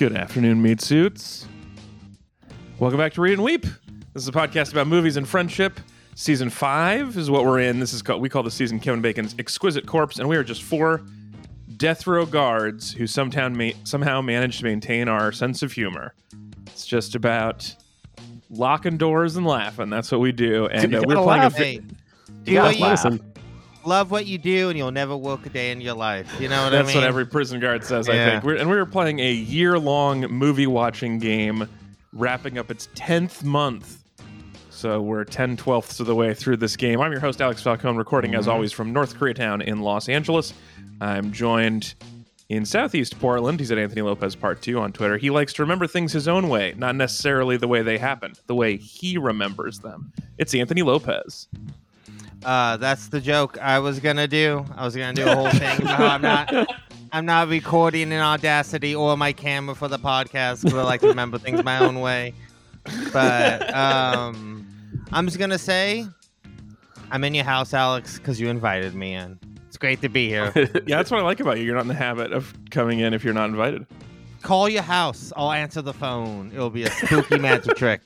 Good afternoon, meat suits. Welcome back to Read and Weep. This is a podcast about movies and friendship. Season five is what we're in. This is called we call the season Kevin Bacon's Exquisite Corpse, and we are just four death row guards who somehow ma- somehow manage to maintain our sense of humor. It's just about locking doors and laughing. That's what we do. And uh, we're gotta playing a laugh. vi- Hey, do Yeah, what you listen. Love what you do, and you'll never work a day in your life. You know what That's I mean? That's what every prison guard says, I think. We're, and we were playing a year long movie watching game, wrapping up its 10th month. So we're 10 twelfths of the way through this game. I'm your host, Alex Falcone, recording as mm-hmm. always from North Koreatown in Los Angeles. I'm joined in Southeast Portland. He's at Anthony Lopez Part 2 on Twitter. He likes to remember things his own way, not necessarily the way they happened, the way he remembers them. It's Anthony Lopez. Uh, that's the joke I was gonna do. I was gonna do a whole thing. about how I'm not. I'm not recording in Audacity or my camera for the podcast because I like to remember things my own way. But um, I'm just gonna say, I'm in your house, Alex, because you invited me in. It's great to be here. Yeah, that's what I like about you. You're not in the habit of coming in if you're not invited. Call your house. I'll answer the phone. It'll be a spooky magic trick.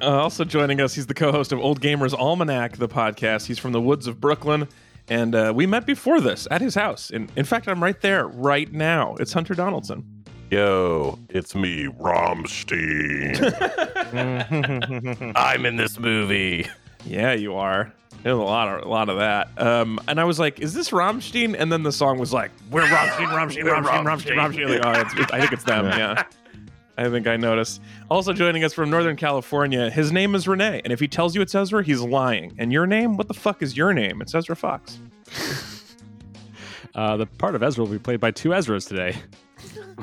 Uh, also joining us, he's the co-host of Old Gamers Almanac, the podcast. He's from the woods of Brooklyn, and uh, we met before this at his house. In, in fact, I'm right there right now. It's Hunter Donaldson. Yo, it's me, Rammstein. I'm in this movie. Yeah, you are. There's a lot of a lot of that. Um, and I was like, "Is this Rammstein?" And then the song was like, "We're Rammstein, Rammstein, We're Rammstein, Rammstein, Rammstein." Rammstein." Like, oh, it's, it's- I think it's them. Yeah. I think I noticed. Also joining us from Northern California, his name is Renee, and if he tells you it's Ezra, he's lying. And your name? What the fuck is your name? It's Ezra Fox. Uh, the part of Ezra will be played by two Ezras today.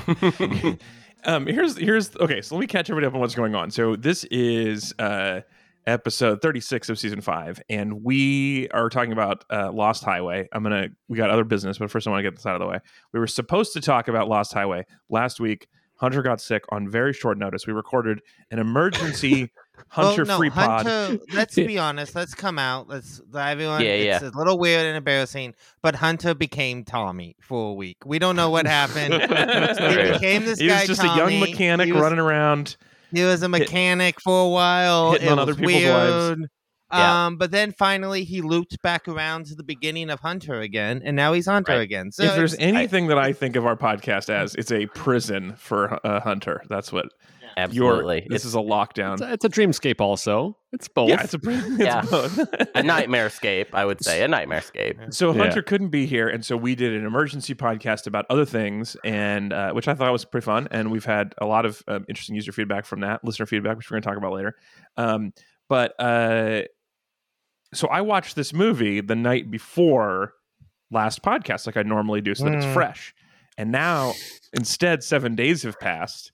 um here's here's okay so let me catch everybody up on what's going on so this is uh episode 36 of season 5 and we are talking about uh, lost highway i'm gonna we got other business but first i want to get this out of the way we were supposed to talk about lost highway last week hunter got sick on very short notice we recorded an emergency hunter well, no, free pod let's be honest. Let's come out. Let's everyone. Yeah, it's yeah. a little weird and embarrassing, but Hunter became Tommy for a week. We don't know what happened. He became this he guy. He was just a young mechanic was, running around He was a mechanic for a while. hitting it on was other people's wives. weird. Yeah. Um, but then finally he looped back around to the beginning of Hunter again, and now he's Hunter Right. again. So if there's it's- anything that I think of our podcast as, it's a prison for a hunter. That's what your. Absolutely. This It's is a lockdown. It's a, it's a dreamscape, also. It's both. Yeah, it's a it's Yeah. both. a nightmare escape, I would say. A nightmare escape. so Yeah. Hunter couldn't be here, and so we did an emergency podcast about other things, and uh, which I thought was pretty fun. And we've had a lot of um, interesting user feedback from that, listener feedback, which we're going to talk about later. Um, but uh, so I watched this movie the night before last podcast, like I normally do, so that it's Mm. fresh. And now, instead, seven days have passed,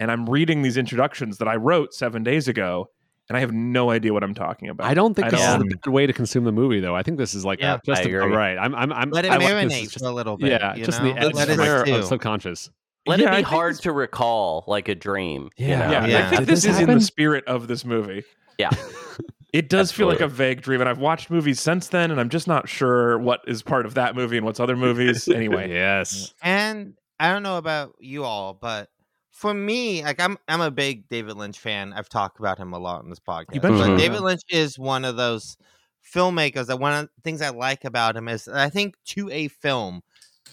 and I'm reading these introductions that I wrote seven days ago, and I have no idea what I'm talking about. I don't think I this don't- is the bad way to consume the movie, though. I think this is like Yeah, just I about right. I'm, I'm, I'm let it I marinate this is just, a little bit. yeah, you just know? the edge let it of, subconscious. Let Yeah, it be hard to recall, like a dream. you Yeah. know? Yeah, Yeah. I think Did this, this is in the spirit of this movie. Yeah. It does feel like a vague dream, and I've watched movies since then, and I'm just not sure what is part of that movie and what's other movies. Anyway, yes. And I don't know about you all, but for me, like I'm I'm a big David Lynch fan. I've talked about him a lot in this podcast. You mentioned but David. Lynch is one of those filmmakers that one of the things I like about him is I think to a film,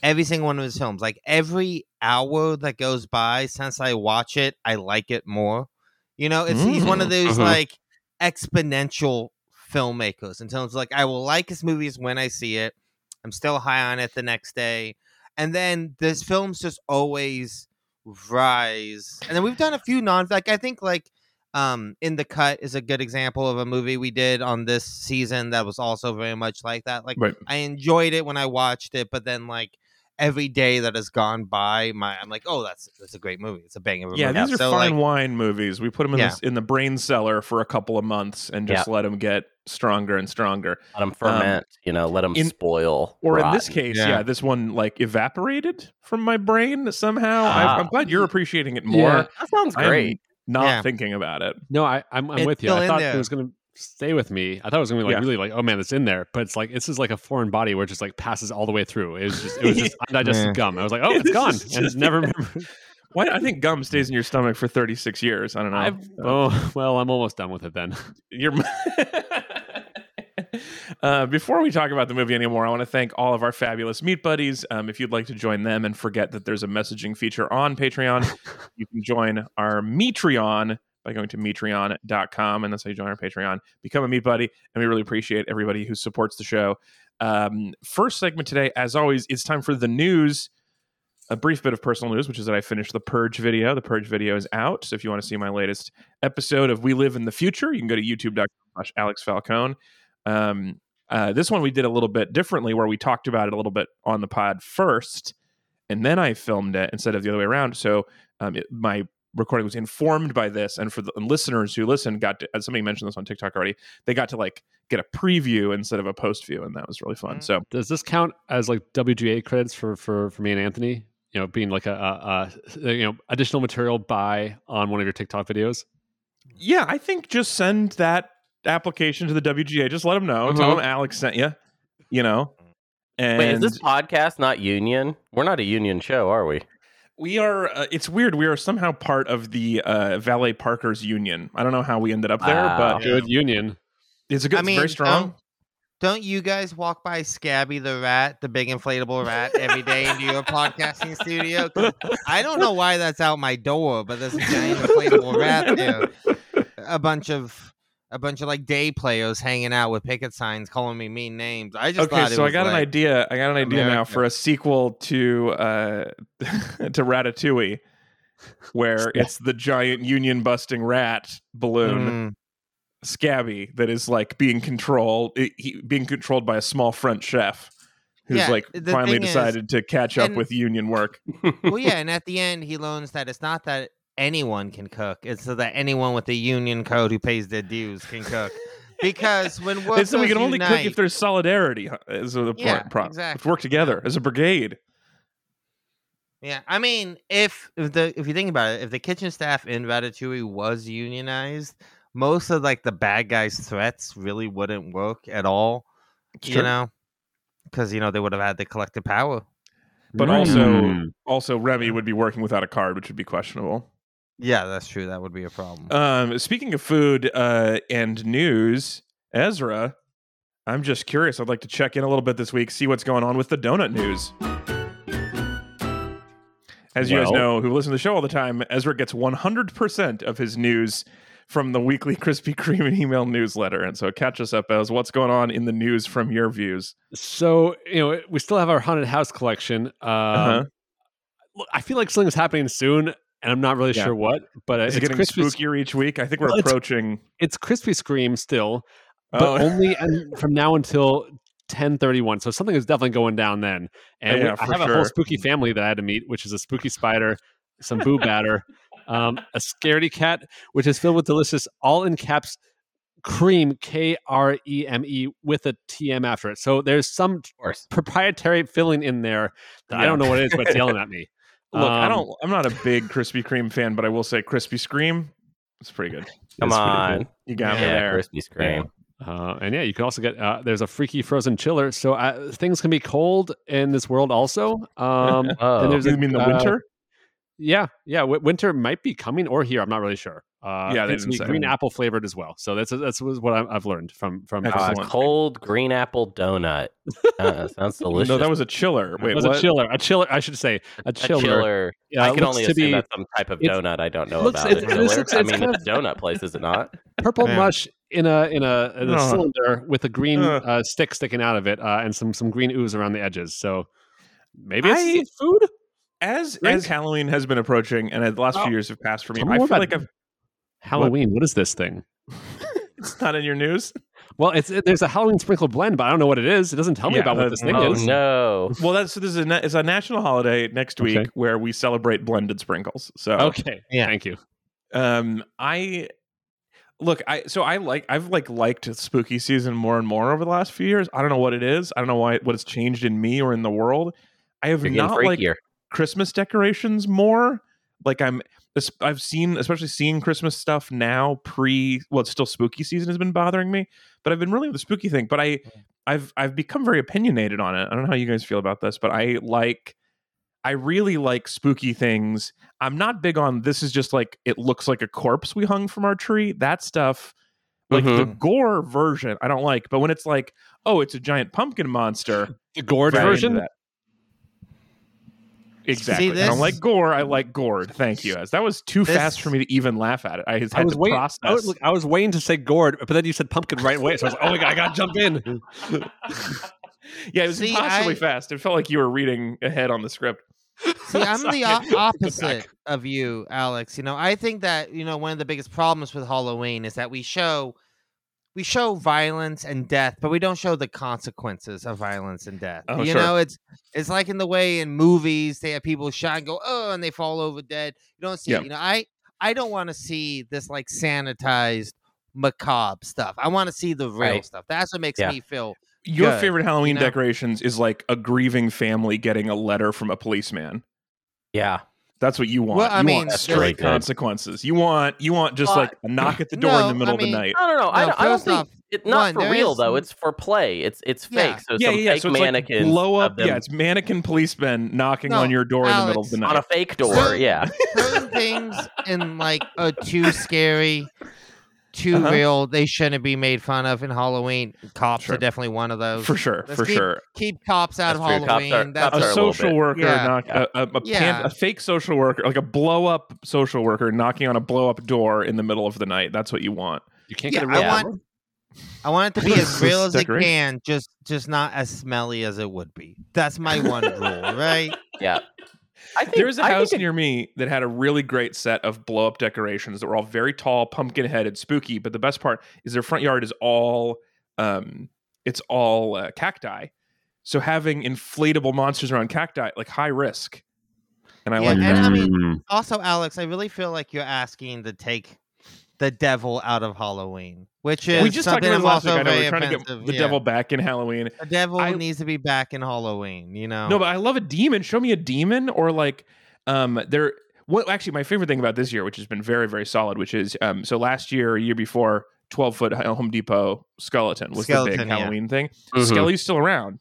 every single one of his films, like every hour that goes by since I watch it, I like it more. You know, it's he's one of those Mhm. like exponential filmmakers in terms of like I will like his movies when I see it. I'm still high on it the next day. And then this film's just always rise. And then we've done a few non like I think like um In the Cut is a good example of a movie we did on this season that was also very much like that. Like right. I enjoyed it when I watched it, but then like every day that has gone by, my I'm like, oh, that's that's a great movie. It's a bang of a Yeah, movie. these are So, fine like, wine movies. We put them in, Yeah. this, in the brain cellar for a couple of months and just let them get stronger and stronger. Let them ferment, you know, let them in- spoil. Or in this case, yeah. Yeah. this one like evaporated from my brain somehow. I, Ah. I'm glad you're appreciating it more. Yeah. That sounds I'm great. not Yeah. thinking about it. No, I, I'm, I'm with you. I thought there. it was going to stay with me. I thought it was going to be like Yeah. really like, oh man, it's in there. But it's like this is like a foreign body where it just like passes all the way through. It was just it was just undigested Yeah. gum. I was like, oh, it's gone. And just- never. Why? I think gum stays in your stomach for 36 years. I don't know. I've, oh well, I'm almost done with it then. You're. uh, before we talk about the movie anymore, I want to thank all of our fabulous meat buddies. Um, if you'd like to join them and forget that there's a messaging feature on Patreon, you can join our Metreon by going to metreon.com, and that's how you join our Patreon. Become a meat buddy, and we really appreciate everybody who supports the show. Um, first segment today, as always, it's time for the news. A brief bit of personal news, which is that I finished the Purge video. The Purge video is out. So if you want to see my latest episode of We Live in the Future, you can go to youtube.com slash Alex Falcone. Um, uh, this one we did a little bit differently where we talked about it a little bit on the pod first, and then I filmed it instead of the other way around. So um, it, my recording was informed by this, and for the listeners who listened got to, as somebody mentioned this on TikTok already, they got to like get a preview instead of a post view, and that was really fun. Mm. So Does this count as like WGA credits for for for me and Anthony? You know, being like a, a, a you know additional material by on one of your TikTok videos. yeah, I think just send that application to the WGA. Just let them know. Tell them Alex sent you. You know. And Wait, is this podcast not union? We're not a union show, are we? We are. Uh, it's weird. We are somehow part of the uh, Valet Parkers Union. I don't know how we ended up there, Wow. but Good union. it's a good. I it's mean, very strong. Don't, don't you guys walk by Scabby the rat, the big inflatable rat, every day into your podcasting studio? I don't know why that's out my door, but there's a giant inflatable rat there. A bunch of a bunch of like day players hanging out with picket signs, calling me mean names. I just Okay, so I got an idea. I got an idea now for a sequel to uh, to Ratatouille, where it's the giant union busting rat balloon. Mm, Scabby that is like being controlled, he, being controlled by a small French chef who's Yeah, like finally thing is- decided to catch up and- with union work. well, yeah, and at the end, he learns that it's not that anyone can cook; it's so that anyone with the union code who pays their dues can cook. Because when workers so we can only cook if there's solidarity. Is the Yeah, point? Pro- exactly. Work together as a brigade. Yeah, I mean, if if the if you think about it, if the kitchen staff in Ratatouille was unionized, most of like the bad guys' threats really wouldn't work at all. It's you true. know, because you know they would have had the collective power. But also, Mm. also Remy would be working without a card, which would be questionable. Yeah, that's true. That would be a problem. Um, speaking of food uh, and news, Ezra, I'm just curious. I'd like to check in a little bit this week, see what's going on with the donut news. As you guys know, who listen to the show all the time, Ezra gets 100% of his news from the weekly Krispy Kreme email newsletter. And so catch us up as what's going on in the news from your views. So you know, we still have our haunted house collection. Um, Uh-huh. look, I feel like something's happening soon, and I'm not really Yeah. sure what. But uh, it's it getting Krispy, spookier each week? I think we're Well, approaching. It's Krispy Scream still, but Oh. only and from now until 10:31. So something is definitely going down then. And we- I have a whole spooky family that I had to meet, which is a spooky spider, some boo batter, um, a scaredy cat, which is filled with delicious, all in caps, cream K R E M E with a T M after it. So there's some proprietary filling in there that I don't know what it is, but it's yelling at me. Look, I Um, don't. I'm not a big Krispy Kreme fan, but I will say Krispy Scream. It's pretty good. Come It's on. good. You got me there. Krispy Kreme. Uh, and yeah, you can also get uh, there's a freaky frozen chiller, so uh, things can be cold in this world also. Um, Oh. and there's You a- mean the uh, winter? Yeah, yeah, w- winter might be coming or here. I'm not really sure. Uh, Yeah, they things can didn't be say. green apple flavored as well. So that's that's what I'm- I've learned from from. Uh, Excellent. cold green apple donut. Uh, sounds delicious. No, that was a chiller. Wait, it was what? a chiller, a chiller. I should say a a chiller. chiller. Yeah, I can only to assume be that's some type of donut I don't know looks- about. it's- A it's- it's- I mean, kind it's a donut place, is it not? purple Yeah. mush in a in a, in a Ugh. cylinder with a green Ugh. uh, stick sticking out of it uh, and some some green ooze around the edges. So maybe it's I- food. As Drink? as Halloween has been approaching, and the last Oh. few years have passed for me, I feel like I've. Halloween. what is this thing? It's not in your news. Well, it's it, there's a Halloween sprinkle blend, but I don't know what it is. It doesn't tell me Yeah, about what this thing Oh is. no! Well, that's so. This is a it's a national holiday next week Okay. where we celebrate blended sprinkles. So Okay, Yeah. thank you. um i look i so i like i've like liked spooky season more and more over the last few years i don't know what it is i don't know why what has changed in me or in the world i have You're getting not like freakier. christmas decorations more like i'm i've seen especially seeing christmas stuff now pre well it's still spooky season has been bothering me but i've been really with the spooky thing but i mm. i've i've become very opinionated on it i don't know how you guys feel about this but i like I really like spooky things. I'm not big on this is just like it looks like a corpse we hung from our tree. That stuff like the mm-hmm. gore version I don't like, but when it's like, oh, it's a giant pumpkin monster, The into version. That. Exactly. I this- don't like gore. I like gourd. Thank you. As that was too This- fast for me to even laugh at it. I had I was to waiting. process. I was, look, I was waiting to say gourd, but then you said pumpkin right away. So I was like, "Oh my god, I gotta jump in." yeah, it was See, impossibly I- fast. It felt like you were reading ahead on the script. See, I'm the o- Go back. opposite of you, Alex. You know, I think that you know one of the biggest problems with Halloween is that we show we show violence and death, but we don't show the consequences of violence and death. Oh, you sure. know, it's it's like in the way in movies they have people shot and go oh, and they fall over dead. You don't see, Yeah. it. you know, I I don't want to see this like sanitized macabre stuff. I want to see the real Right. stuff. That's what makes Yeah. me feel. Your Good, favorite Halloween know? decorations is like a grieving family getting a letter from a policeman. Yeah. That's what you want. Well, I you mean, want straight consequences. You want you want just Well, like a knock at the door in the middle I of the night. I don't know. I No, don't, I don't first think off, it, not one, for real is- though. It's for play. It's it's Yeah. fake. So Yeah, some yeah, yeah. fake So it's mannequins like blow up. Yeah, it's mannequin policemen knocking No, on your door in the middle of the night. on a fake door. So- yeah. certain things in like a too scary, too Uh-huh. real, they shouldn't be made fun of in Halloween. Cops Sure. are definitely one of those. for sure, Let's for keep- sure. Keep cops out That's of true. Cops are- Halloween. That's cops A a social bit. worker, Yeah. knock, a, a, a, Yeah. pan- a fake social worker, like a blow up social worker knocking on a blow up door in the middle of the night. That's what you want. You can't Yeah, get a I real Yeah. want I want it to be as real as it can, just just not as smelly as it would be. That's my one rule, right? Yeah. I think There was a I think house it- near me that had a really great set of blow up decorations that were all very tall, pumpkin headed, spooky. But the best part is their front yard is all um, it's all uh, cacti. So having inflatable monsters around cacti, like high risk. And I Yeah, like and that. I mean, Mm. also, Alex, I really feel like you're asking to take the devil out of Halloween, which is we just talked something about last also week. I know very we're trying to get the yeah. devil back in Halloween. The devil I- needs to be back in Halloween. You know. No, but I love a demon. Show me a demon or like um there what actually my favorite thing about this year, which has been very, very solid, which is um so last year, a year before, 12 foot Home Depot skeleton was the Skeleton, big yeah. Halloween thing. Mhm. Skelly's still around.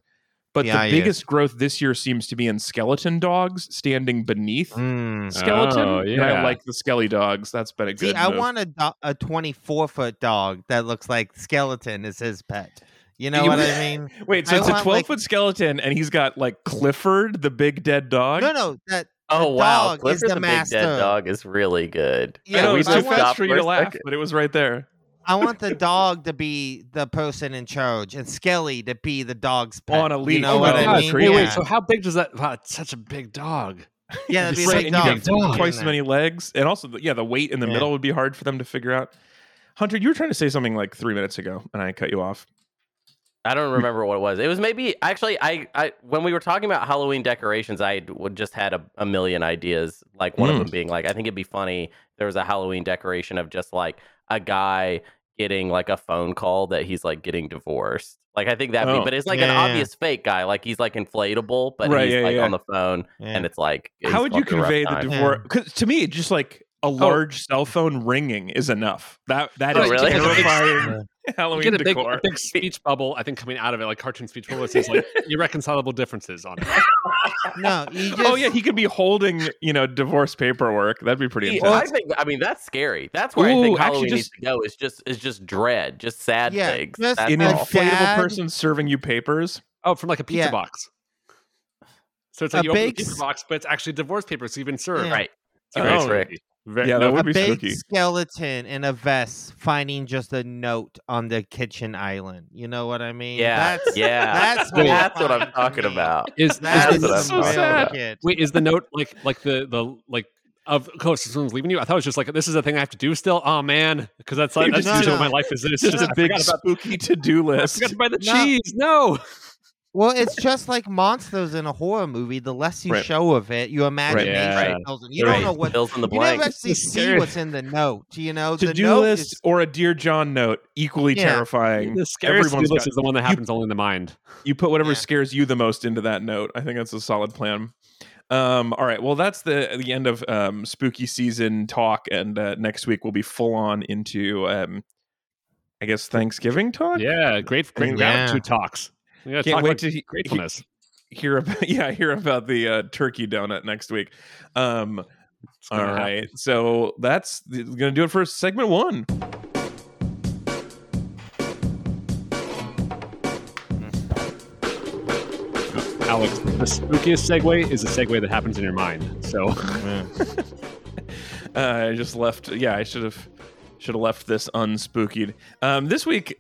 But Yeah, the he is. biggest growth this year seems to be in skeleton dogs standing beneath Mm. skeleton. Oh, And I like the skelly dogs. That's been a See, good I want a do- a 24 foot dog that looks like skeleton is his pet. You know You- what I mean? Wait, so I it's a 12 like- foot skeleton and he's got like Clifford, the big dead dog? No, no, that Oh the wow, dog is Clifford the the, master. big dead dog is really good. Yeah, I know we too just fast stopped for you for to laugh, second. but it was right there. I want the dog to be the person in charge and Skelly to be the dog's pet. On a You know Oh, what my I God, mean? Wait, Yeah. wait. So how big does that? Wow, it's such a big dog. yeah, that'd be a Right, big and you dog. get dog. twice as many legs, and also yeah, the weight in the Yeah. middle would be hard for them to figure out. Hunter, you were trying to say something like three minutes ago, and I cut you off. I don't remember what it was. It was maybe actually I, I when we were talking about Halloween decorations, I would just had a, a million ideas. Like one of Mm. them being like, I think it'd be funny. There was a Halloween decoration of just like a guy getting like a phone call that he's like getting divorced. Like I think that'd Oh. be, but it's like Yeah, an yeah, yeah. obvious fake guy. Like he's like inflatable, but Right, he's yeah, like yeah. on the phone, Yeah. and it's like How would you going through a rough convey the divorce? Because to me, just like a oh. large cell phone ringing is enough. That that Oh, is really? terrifying You Halloween get a big, decor. a big speech bubble, I think, coming out of it, like cartoon speech bubble. It says like irreconcilable differences on it. No, you oh, just oh yeah, he could be holding you know divorce paperwork. That'd be pretty See, intense. I think I mean that's scary. That's where I Ooh, think actually, Halloween needs to go. Is just is just dread, just sad Yeah, things. just That's An a inflatable dad- person serving you papers. Oh, from like a pizza Yeah. box. So it's like A you open the big pizza box, but it's actually divorce paper, so you've been served. Yeah. Right. It's very Oh. tricky. Very, Yeah, that no, would a be big spooky. skeleton in a vest finding just a note on the kitchen island. You know what I mean? Yeah, That's, yeah. That's That's what I'm talking me. about. is, That is That's is the, what I'm some talking about. wait, is the note like like the the like of course someone's leaving you? I thought it was just like this is a thing I have to do still. Oh man, because that's like, that's just- usually No, what no. my life is. It's Just just a I big forgot about spooky to do list. I list. forgot to buy the No. cheese. No. Well, it's just like monsters in a horror movie. The less you Right. show of it, your imagination Yeah. fills in. You Right. don't know what. fills in the You never blanks. actually It's see scary. what's in the note. You know, To the do list is- or a Dear John note, equally Yeah. terrifying. The scariest Everyone's list got- is the one that you- happens only in the mind. You put whatever Yeah. scares you the most into that note. I think that's a solid plan. Um, all right. Well, that's the the end of um, spooky season talk, and uh, next week we'll be full on into, um, I guess, Thanksgiving talk. Yeah, great, great Yeah. gratitude talks. Yeah, Can't wait to he- gratefulness. hear about yeah hear about the uh, turkey donut next week. Um, It's happen. so that's going to do it for segment one. Alex, the spookiest segue is a segue that happens in your mind. So Uh, I just left. Yeah, I should have should have left this unspookied. Um, this week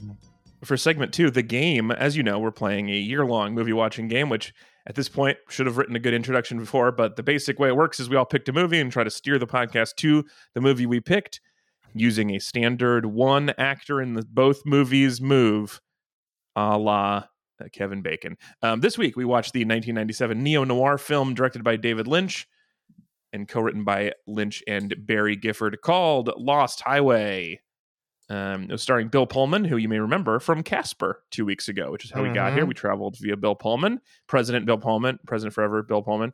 for segment two, the game. As you know, we're playing a year long movie watching game, which at this point should have written a good introduction before. But the basic way it works is we all picked a movie and try to steer the podcast to the movie we picked using a standard one actor in the both movies move, a la uh, Kevin Bacon. Um, this week we watched the 1997 neo noir film directed by David Lynch and co-written by Lynch and Barry Gifford called Lost Highway. Um, it was starring Bill Pullman, who you may remember from Casper two weeks ago, which is how we got here. Mhm. We traveled via Bill Pullman, President Bill Pullman, President forever Bill Pullman.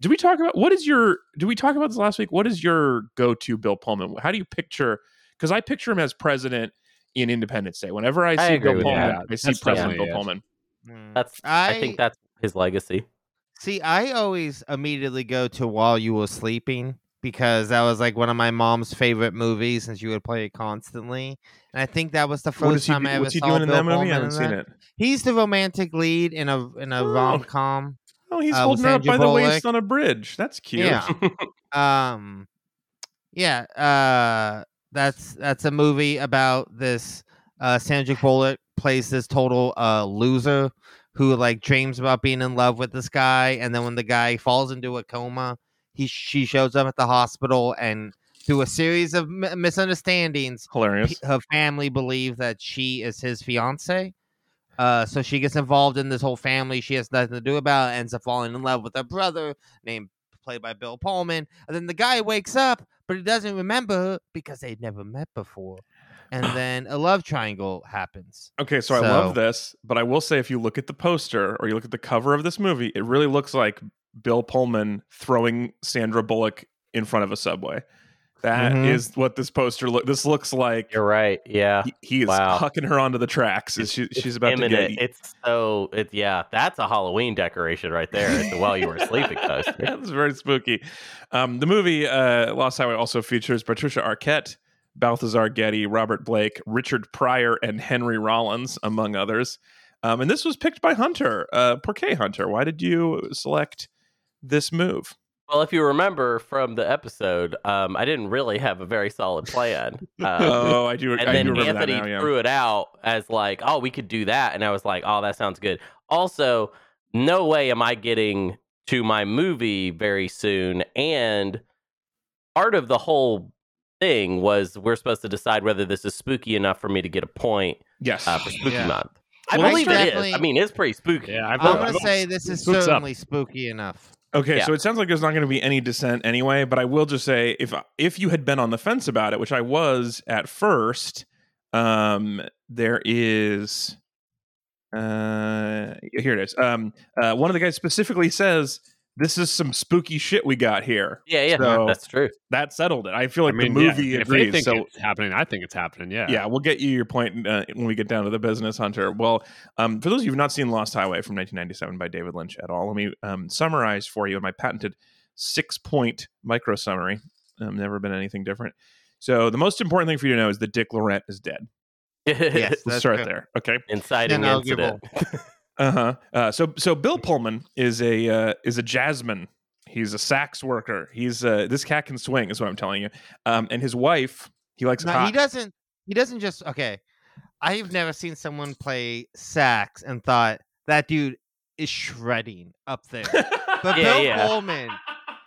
Do we talk about what is your? Do we talk about this last week? What is your go-to Bill Pullman? How do you picture? Because I picture him as president in Independence Day. Whenever I I see agree Bill Pullman, that. I see That's President definitely Bill it. Pullman. Mm. That's I, think that's his legacy. See, I always immediately go to While You Were Sleeping because that was like one of my mom's favorite movies and she would play it constantly. And I think that was the first time I ever saw doing in that movie? Pullman I haven't seen it. He's the romantic lead in a in a Oh. rom com. Oh, he's Uh, holding her up by the waist on a bridge. That's cute. Yeah. um yeah uh that's that's a movie about this uh Sandra Bullock plays this total uh loser who like dreams about being in love with this guy and then when the guy falls into a coma he she shows up at the hospital and through a series of m- misunderstandings Hilarious. her family believe that she is his fiance. Uh, so she gets involved in this whole family she has nothing to do about, ends up falling in love with her brother, named played by Bill Pullman. And then the guy wakes up, but he doesn't remember her because they'd never met before. And then a love triangle happens. Okay, so, I love this, but I will say if you look at the poster or you look at the cover of this movie, it really looks like Bill Pullman throwing Sandra Bullock in front of a subway. That is Mhm. what this poster look. This looks like You're right. Yeah. he, he is Wow. hucking her onto the tracks. As she, It's she's about to get. imminent. It's so it yeah, that's a Halloween decoration right there. It's the while you were sleeping poster. it's very spooky. Um, the movie uh, Lost Highway also features Patricia Arquette, Balthazar Getty, Robert Blake, Richard Pryor, and Henry Rollins, among others. Um, and this was picked by Hunter. Uh, Porque Hunter? Why did you select this move? Well, if you remember from the episode, um, I didn't really have a very solid plan. Um, oh, I do. and I then do remember Anthony that now. Yeah. threw it out as like, "Oh, we could do that," and I was like, "Oh, that sounds good." Also, no way am I getting to my movie very soon, and part of the whole thing was we're supposed to decide whether this is spooky enough for me to get a point Yes. uh, for Spooky Yeah. Month. I Well, believe it is. I mean, it's pretty spooky. yeah, I've, I'm gonna say this is spooks up. certainly spooky enough. Okay, Yeah. so it sounds like there's not going to be any dissent anyway. But I will just say, if if you had been on the fence about it, which I was at first, um, there is, uh, here it is. Um, uh, one of the guys specifically says this is some spooky shit we got here. Yeah, yeah, So- that's true. That settled it. I feel I like mean, the yeah, movie if they think So it's happening, I think it's happening. Yeah. yeah, we'll get you your point uh, when we get down to the business, Hunter. Well, um, for those of you who've not seen Lost Highway from 1997 by David Lynch at all, let me um, summarize for you in my patented six point micro summary. Um, never been anything different. So the most important thing for you to know is that Dick Laurent is dead. Yes, Let's start true. there. Okay. Inciting Inarguable. incident. Uh-huh. Uh So so Bill Pullman is a uh, is a jazzman. He's a sax worker. He's uh, this cat can swing, is what I'm telling you. Um, and his wife, he likes No, hot. he doesn't. He doesn't just okay. I've never seen someone play sax and thought that dude is shredding up there. But Yeah, Bill yeah. Pullman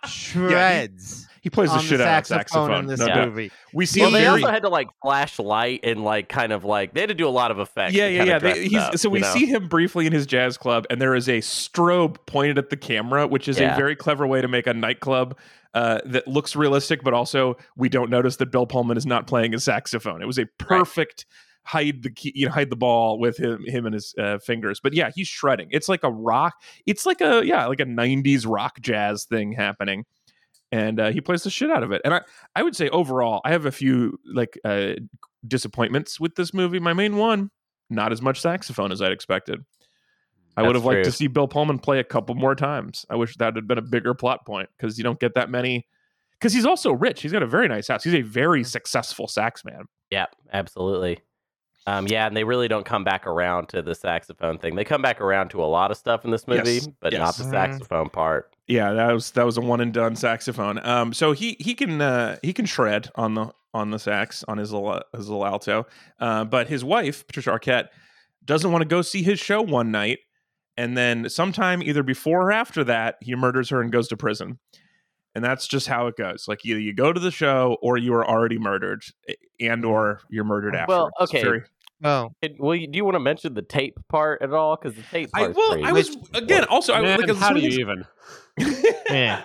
shreds he plays the shit the out of saxophone, saxophone. in this No Yeah. movie. We see Well, him they very- also had to like flash light and like kind of like they had to do a lot of effects. yeah, yeah, yeah. They, he's, up, so we you know? see him briefly in his jazz club, and there is a strobe pointed at the camera, which is Yeah. a very clever way to make a nightclub uh, that looks realistic, but also we don't notice that Bill Pullman is not playing a saxophone. It was a perfect hide the key, you know, hide the ball with him, him and his uh, fingers. But yeah, he's shredding. It's like a rock. It's like a yeah, like a '90s rock jazz thing happening. And uh, he plays the shit out of it. And I, I would say overall, I have a few like uh, disappointments with this movie. My main one, not as much saxophone as I'd expected. I would That's have liked to see Bill Pullman play a couple more times. I wish that had been a bigger plot point because you don't get that many. Because he's also rich. He's got a very nice house. He's a very successful sax man. Yeah, absolutely. Um, yeah, and they really don't come back around to the saxophone thing. They come back around to a lot of stuff in this movie, Yes, but not the saxophone part. Yeah, that was that was a one and done saxophone. Um, so he he can uh, he can shred on the on the sax on his little his little alto, uh, but his wife Patricia Arquette doesn't want to go see his show one night, and then sometime either before or after that he murders her and goes to prison, and that's just how it goes. Like either you go to the show or you are already murdered, eh, and or you're murdered after. Well, okay. Oh, It- well, you- do you want to mention the tape part at all? Because the tape I part. well, I was again also I Man, like how do you even? Yeah.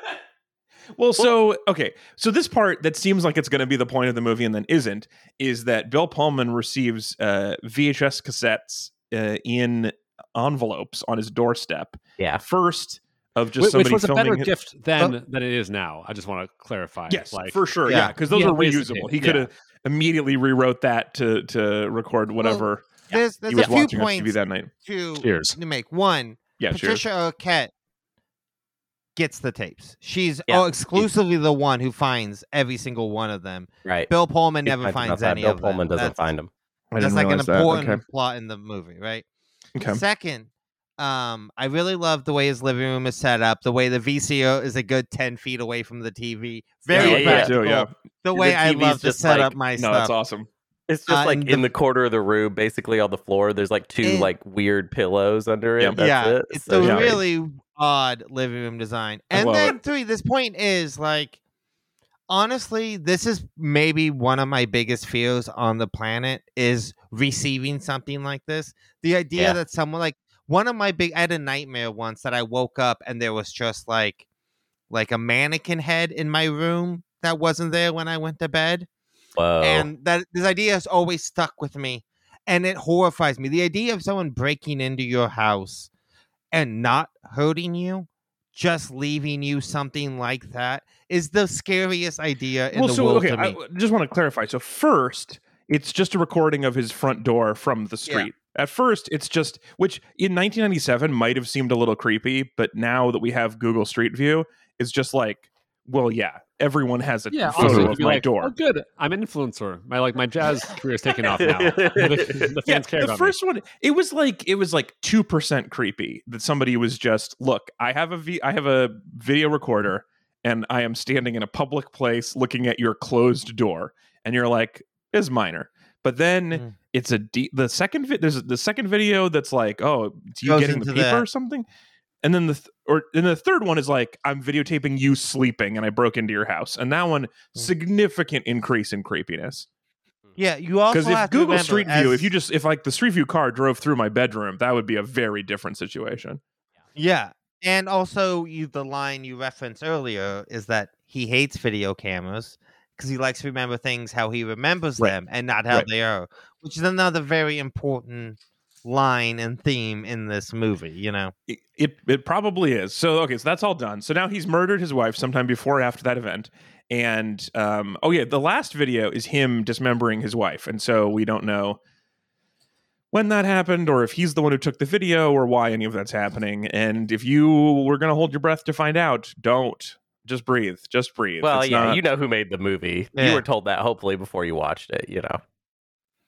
Well, so okay, so this part that seems like it's going to be the point of the movie and then isn't is that Bill Pullman receives uh, VHS cassettes uh, in envelopes on his doorstep. Yeah. First of just Which, somebody which was a better his- gift then than it is now. I just want to clarify. Yes, like, for sure. Yeah. Yeah, because those Yeah, are reusable. He could have immediately rewrote that to to record whatever there's there's he was a few watching on TV points that night. to Cheers. to make. One, Yeah, cheers. Patricia Arquette gets the tapes. She's Yeah. oh, exclusively the one who finds every single one of them. Right. Bill Pullman He never finds them finds outside. any Bill of Pullman them. doesn't that's, find them. I That's like an realize that. important Okay. plot in the movie, right? Okay. Second, um, I really love the way his living room is set up. The way the VCR is a good ten feet away from the TV. Very Yeah, yeah, yeah. practical. Yeah. The way I love to just set like- up my No, stuff. that's awesome. It's just Uh, like in the- the corner of the room, basically on the floor. There's like two And- like weird pillows under it. Yeah. That's yeah, it. it's So a yeah. really odd living room design. And love then three, this point is like honestly, this is maybe one of my biggest fears on the planet is receiving something like this. The idea Yeah. that someone like one of my big I had a nightmare once that I woke up and there was just like like a mannequin head in my room that wasn't there when I went to bed Whoa. and that this idea has always stuck with me and it horrifies me the idea of someone breaking into your house and not hurting you just leaving you something like that is the scariest idea in well, the so world okay, to me. I just want to clarify. So first, it's just a recording of his front door from the street. At first, it's just which in 1997 might have seemed a little creepy, but now that we have Google Street View, it's just like, well, yeah, everyone has a Yeah, photo also, of my like, door. Oh, good. I'm an influencer. My like my jazz career is taking off now. the, the yeah, fans care the first one, it was like it was like two percent creepy that somebody was just look. I have a v- I have a video recorder, and I am standing in a public place looking at your closed door, and you're like, is minor. But then Mm. it's a de- the second vi- there's the second video that's like, oh, it's you Goes getting the paper the- or something. And then the th- or and the third one is like I'm videotaping you sleeping and I broke into your house. And that one Mm. significant increase in creepiness. yeah, you also Because if have to Google remember, Street View, as- if you just if like the Street View car drove through my bedroom, that would be a very different situation. yeah, and also you the line you referenced earlier is that he hates video cameras because he likes to remember things how he remembers Right. them and not how Right. they are, which is another very important line and theme in this movie. You know. It, it it probably is. So okay, so that's all done. So now he's murdered his wife sometime before or after that event. And um oh yeah, the last video is him dismembering his wife. And so we don't know when that happened or if he's the one who took the video or why any of that's happening. And if you were going to hold your breath to find out, don't. Just breathe. Just breathe. well, It's yeah, not- you know who made the movie. Yeah. You were told that hopefully before you watched it. You know,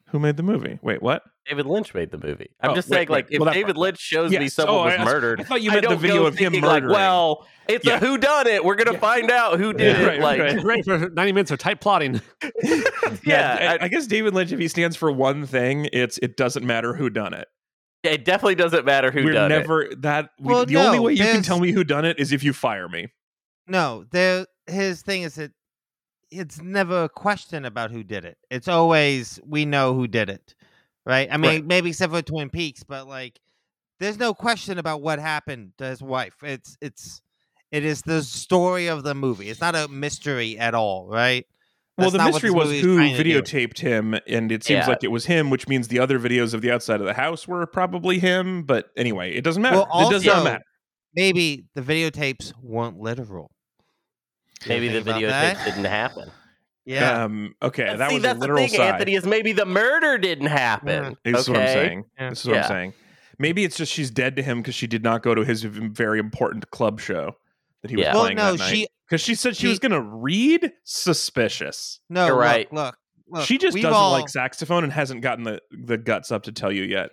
who made the movie? Wait, what? David Lynch made the movie. I'm Oh, just wait, saying, like, wait. if Well, David part. Lynch shows me someone Oh, was I- I- murdered, I thought you I meant the video of him thinking, like, murdering. well, it's Yeah. a who done it. We're gonna Yeah. find out who did Yeah, it. right, like, right. Ready for 90 minutes of tight plotting. yeah, I, I guess David Lynch, if he stands for one thing, it's it doesn't matter who done it. it definitely doesn't matter who We're done it. never that. We, Well, the only way you can tell me who done it is if you fire me. No, there. His thing is that it's never a question about who did it. It's always we know who did it, right? I mean, Right. maybe except for Twin Peaks, but like, there's no question about what happened to his wife. It's it's it is the story of the movie. It's not a mystery at all, right? Well, the mystery was who trying to do. videotaped him, and it seems Yeah. like it was him, which means the other videos of the outside of the house were probably him. But anyway, it doesn't matter. Well, it does not matter. Maybe the videotapes weren't literal. You Maybe the think about videotape didn't happen. Yeah. Um, okay, But that See, was a that's literal the thing, side. Anthony. Is maybe the murder didn't happen. This is what I'm saying. Yeah. This is what I'm saying. Maybe it's just she's dead to him because she did not go to his very important club show that he was Yeah. Well, playing no, that she night. Because she said she, she- was going to read. Suspicious. No, You're right. Look, look. she just doesn't all, like saxophone and hasn't gotten the the guts up to tell you yet.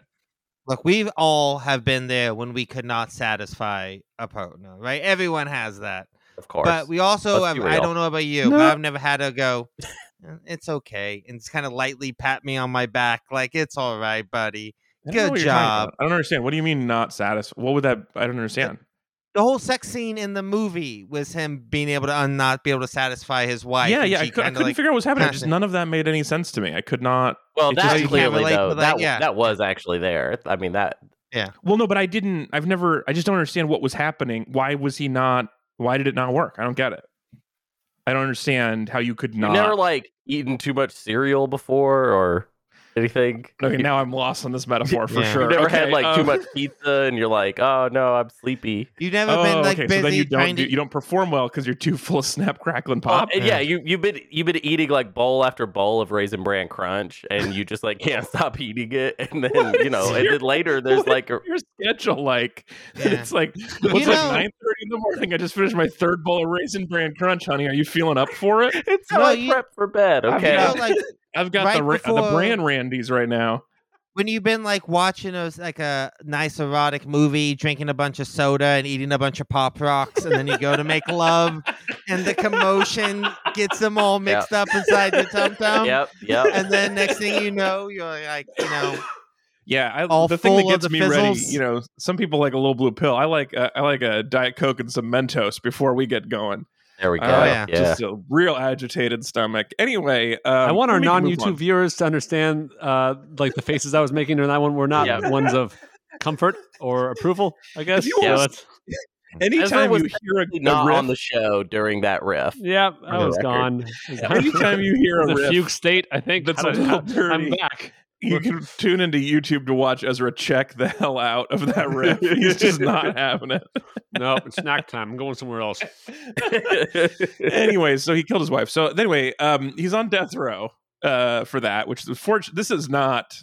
Look, we've all have been there when we could not satisfy a partner, right? Everyone has that. Of course. But we also, have, I don't know about you, No. but I've never had to go. "Eh, It's okay, and just kind of lightly pat me on my back, like it's all right, buddy. I don't Good what you're talking job. I don't understand. What do you mean not satisfied? What would that? I don't understand. The whole sex scene in the movie was him being able to un- not be able to satisfy his wife. yeah, yeah. I, she I couldn't like, figure out what was happening. passed Just none of that made any sense to me. I could not. well, it just- that clearly though that, that yeah. that was actually there. I mean that Yeah. Well, no, but I didn't. I've never. I just don't understand what was happening. Why was he not? Why did it not work? I don't get it. I don't understand how you could you not. never like eaten too much cereal before or anything. okay, now I'm lost on this metaphor for Yeah. sure. You've never okay, had like too um, much pizza and you're like, oh no, I'm sleepy. You've never Oh, been like okay. busy So then you don't do, to. you don't perform well because you're too full of snap, crackle, and pop. and yeah, you you've been you've been eating like bowl after bowl of raisin bran crunch, and you just like can't stop eating it, and then What you know, is and then later there's like a, is your schedule like? Yeah. It's like You what's know- like nine thirty in the morning. I just finished my third bowl of raisin bran crunch, honey. Are you feeling up for it? it's how No, I you- prep for bed. I've Okay, you know, like I've got Right the ra- the before- bran randies right now. when you've been like watching a like a nice erotic movie, drinking a bunch of soda and eating a bunch of pop rocks, and then you go to make love, and the commotion gets them all mixed up inside your tum tum. yep, yep. And then next thing you know, you're like, you know, Yeah, I, All the thing that gets the me ready, you know, some people like a little blue pill. I like uh, I like a diet coke and some Mentos before we get going. There we go. Uh, yeah. yeah. Just a real agitated stomach. Anyway, um, I want our non YouTube viewers to understand, uh, like the faces I was making during that one were not Yeah. ones of comfort or approval. I guess. you So want- that's- Anytime you hear a, a not riff, on the show during that riff. yeah, I the was record. gone. anytime you hear a the riff, fugue state. I think that's I a don't- little dirty. I'm back. You can tune into YouTube to watch Ezra check the hell out of that riff. He's just not having it. No, it's snack time. I'm going somewhere else. anyway, so he killed his wife. So anyway, um, he's on death row uh, for that, which is fortunate. This is not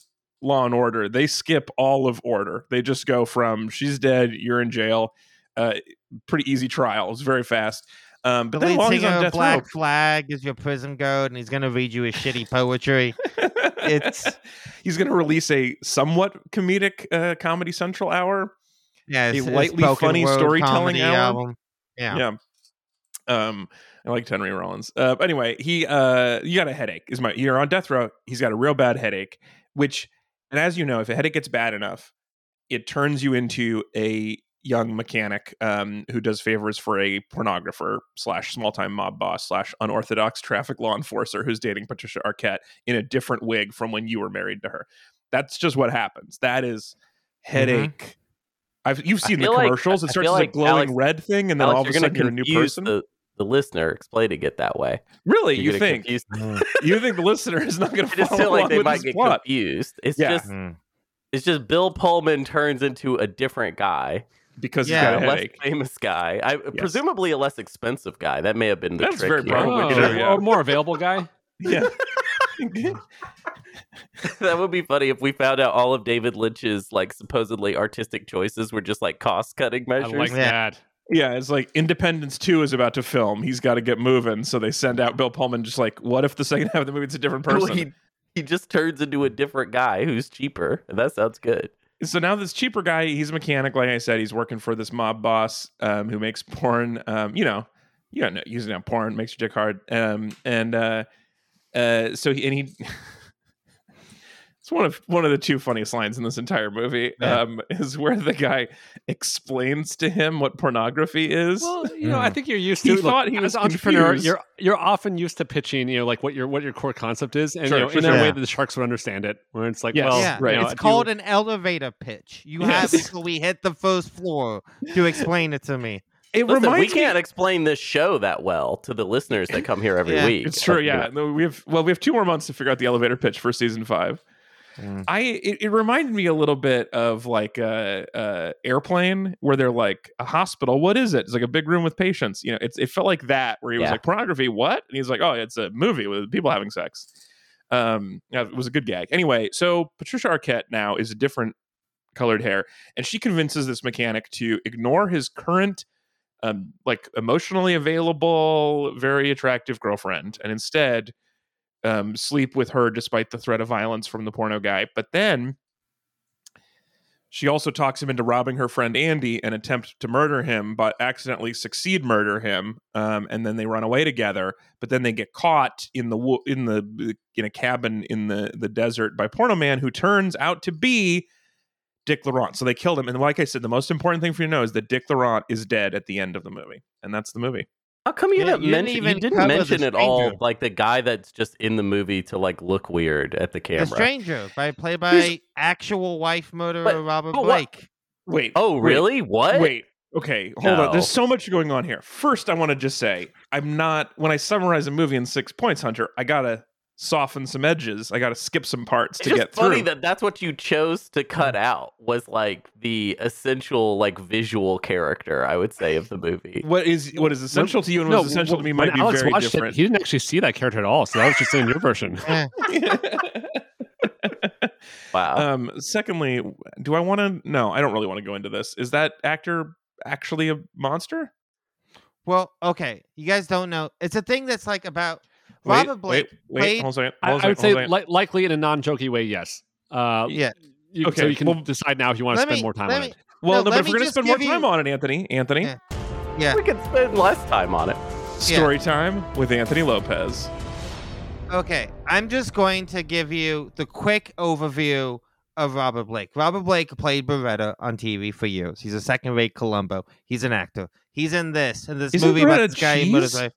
Law and Order. They skip all of order. They just go from she's dead, you're in jail. Uh, pretty easy trial. It's very fast. Um, the but then lead singer on death Black Flag is your prison guard, and he's gonna read you his shitty poetry. It's- he's going to release a somewhat comedic uh, Comedy Central hour. Yeah, it's, it's lightly funny storytelling hour. album. Yeah. Yeah. Um, I like Henry Rollins. Uh, anyway, he uh, you got a headache. Is my you're on death row. He's got a real bad headache. Which, and as you know, if a headache gets bad enough, it turns you into a young mechanic um, who does favors for a pornographer slash small time mob boss slash unorthodox traffic law enforcer who's dating Patricia Arquette in a different wig from when you were married to her. That's just what happens. That is headache. I've you've seen the feel like- commercials. It starts as like, a glowing Alex- red thing, and then Alex, all of a sudden gonna you're a new person. The, the listener explaining it that way. really, You're you think? You think the listener is not going to just follow feel like along they with might get plot? confused. It's Yeah. just Mm. it's just Bill Pullman turns into a different guy, because Yeah, he's got a a less famous guy, I, uh, presumably a less expensive guy. That may have been the That's trick. very here. probably Oh, true, yeah. more available guy. Yeah. that would be funny if we found out all of David Lynch's like supposedly artistic choices were just like cost cutting I measures. like Yeah. that. yeah, it's like Independence 2 is about to film. He's got to get moving. So they send out Bill Pullman just like, what if the second half of the movie it's a different Well, person? he he just turns into a different guy who's cheaper, and that sounds good. So now this cheaper guy, he's a mechanic, like I said, he's working for this mob boss um, who makes porn. Um, you know, you know, using porn makes your dick hard. Um, and uh, uh, so he and he. It's one of one of the two funniest lines in this entire movie. Yeah. Um, is where the guy explains to him what pornography is. Well, you know, I think you're used He to. look, thought he was an entrepreneur. You're you're often used to pitching, you know, like what your what your core concept is, and Sure, you know, sure, in a sure. way that the sharks would understand it. Where it's like, Yes. well, yeah, right. you know, it's if you- called an elevator pitch. You have until we hit the first floor to explain it to me. it Listen, we reminds me- can't explain this show that well to the listeners that come here every Yeah. week. It's true. Yeah, we have. Well, we have two more months to figure out the elevator pitch for season five. Mm. I it, it reminded me a little bit of like a, a airplane where they're like a hospital. What is it? It's like a big room with patients. You know, it's it felt like that where he was Yeah. like pornography. What? And he's like, oh, it's a movie with people having sex. Um, it was a good gag. Anyway, so Patricia Arquette now is a different colored hair, and she convinces this mechanic to ignore his current, um, like emotionally available, very attractive girlfriend, and instead um, sleep with her despite the threat of violence from the porno guy. But then she also talks him into robbing her friend Andy and attempt to murder him, but accidentally succeed murder him. Um, and then they run away together. But then they get caught in the in the in a cabin in the the desert by Porno Man, who turns out to be Dick Laurent. So they killed him. And like I said, the most important thing for you to know is that Dick Laurent is dead at the end of the movie, and that's the movie. How come you Yeah, didn't you didn't mention? even you didn't mention at all, like the guy that's just in the movie to like look weird at the camera. The Stranger, by played Who's- by actual wife murderer But- Robert but what- Blake. Wait. oh, wait, really? What? Wait. Okay, hold on. There's so much going on here. First, I want to just say I'm not when I summarize a movie in six points, Hunter. I gotta soften some edges. I gotta skip some parts It's to just get funny through. that that's what you chose to cut out was like the essential like visual character I would say of the movie. what is what is essential to you and No, what's essential to me might be Alex very watched different. It, he didn't actually see that character at all, so that was just in your version. Wow. um, secondly, do I want to? No, I don't really want to go into this. Is that actor actually a monster? well, okay. You guys don't know. It's a thing that's like about Wait, Robert Blake. Wait, wait, played- hold on a second. I, Hold on would say hold on a second. li- likely in a non-jokey way, yes. Uh, Yeah. you, so Okay, you can well- decide now if you want to spend me- more time on me- it. well, no, no, but if we're gonna spend more give you- time on it, Anthony, Anthony, Yeah. Yeah. we could spend less time on it. story time with Anthony Lopez. Okay, I'm just going to give you the quick overview of Robert Blake. Robert Blake played Baretta on TV for years. He's a second-rate Columbo. He's an actor. He's in this in this Isn't movie about Beretta this guy who put his cheese?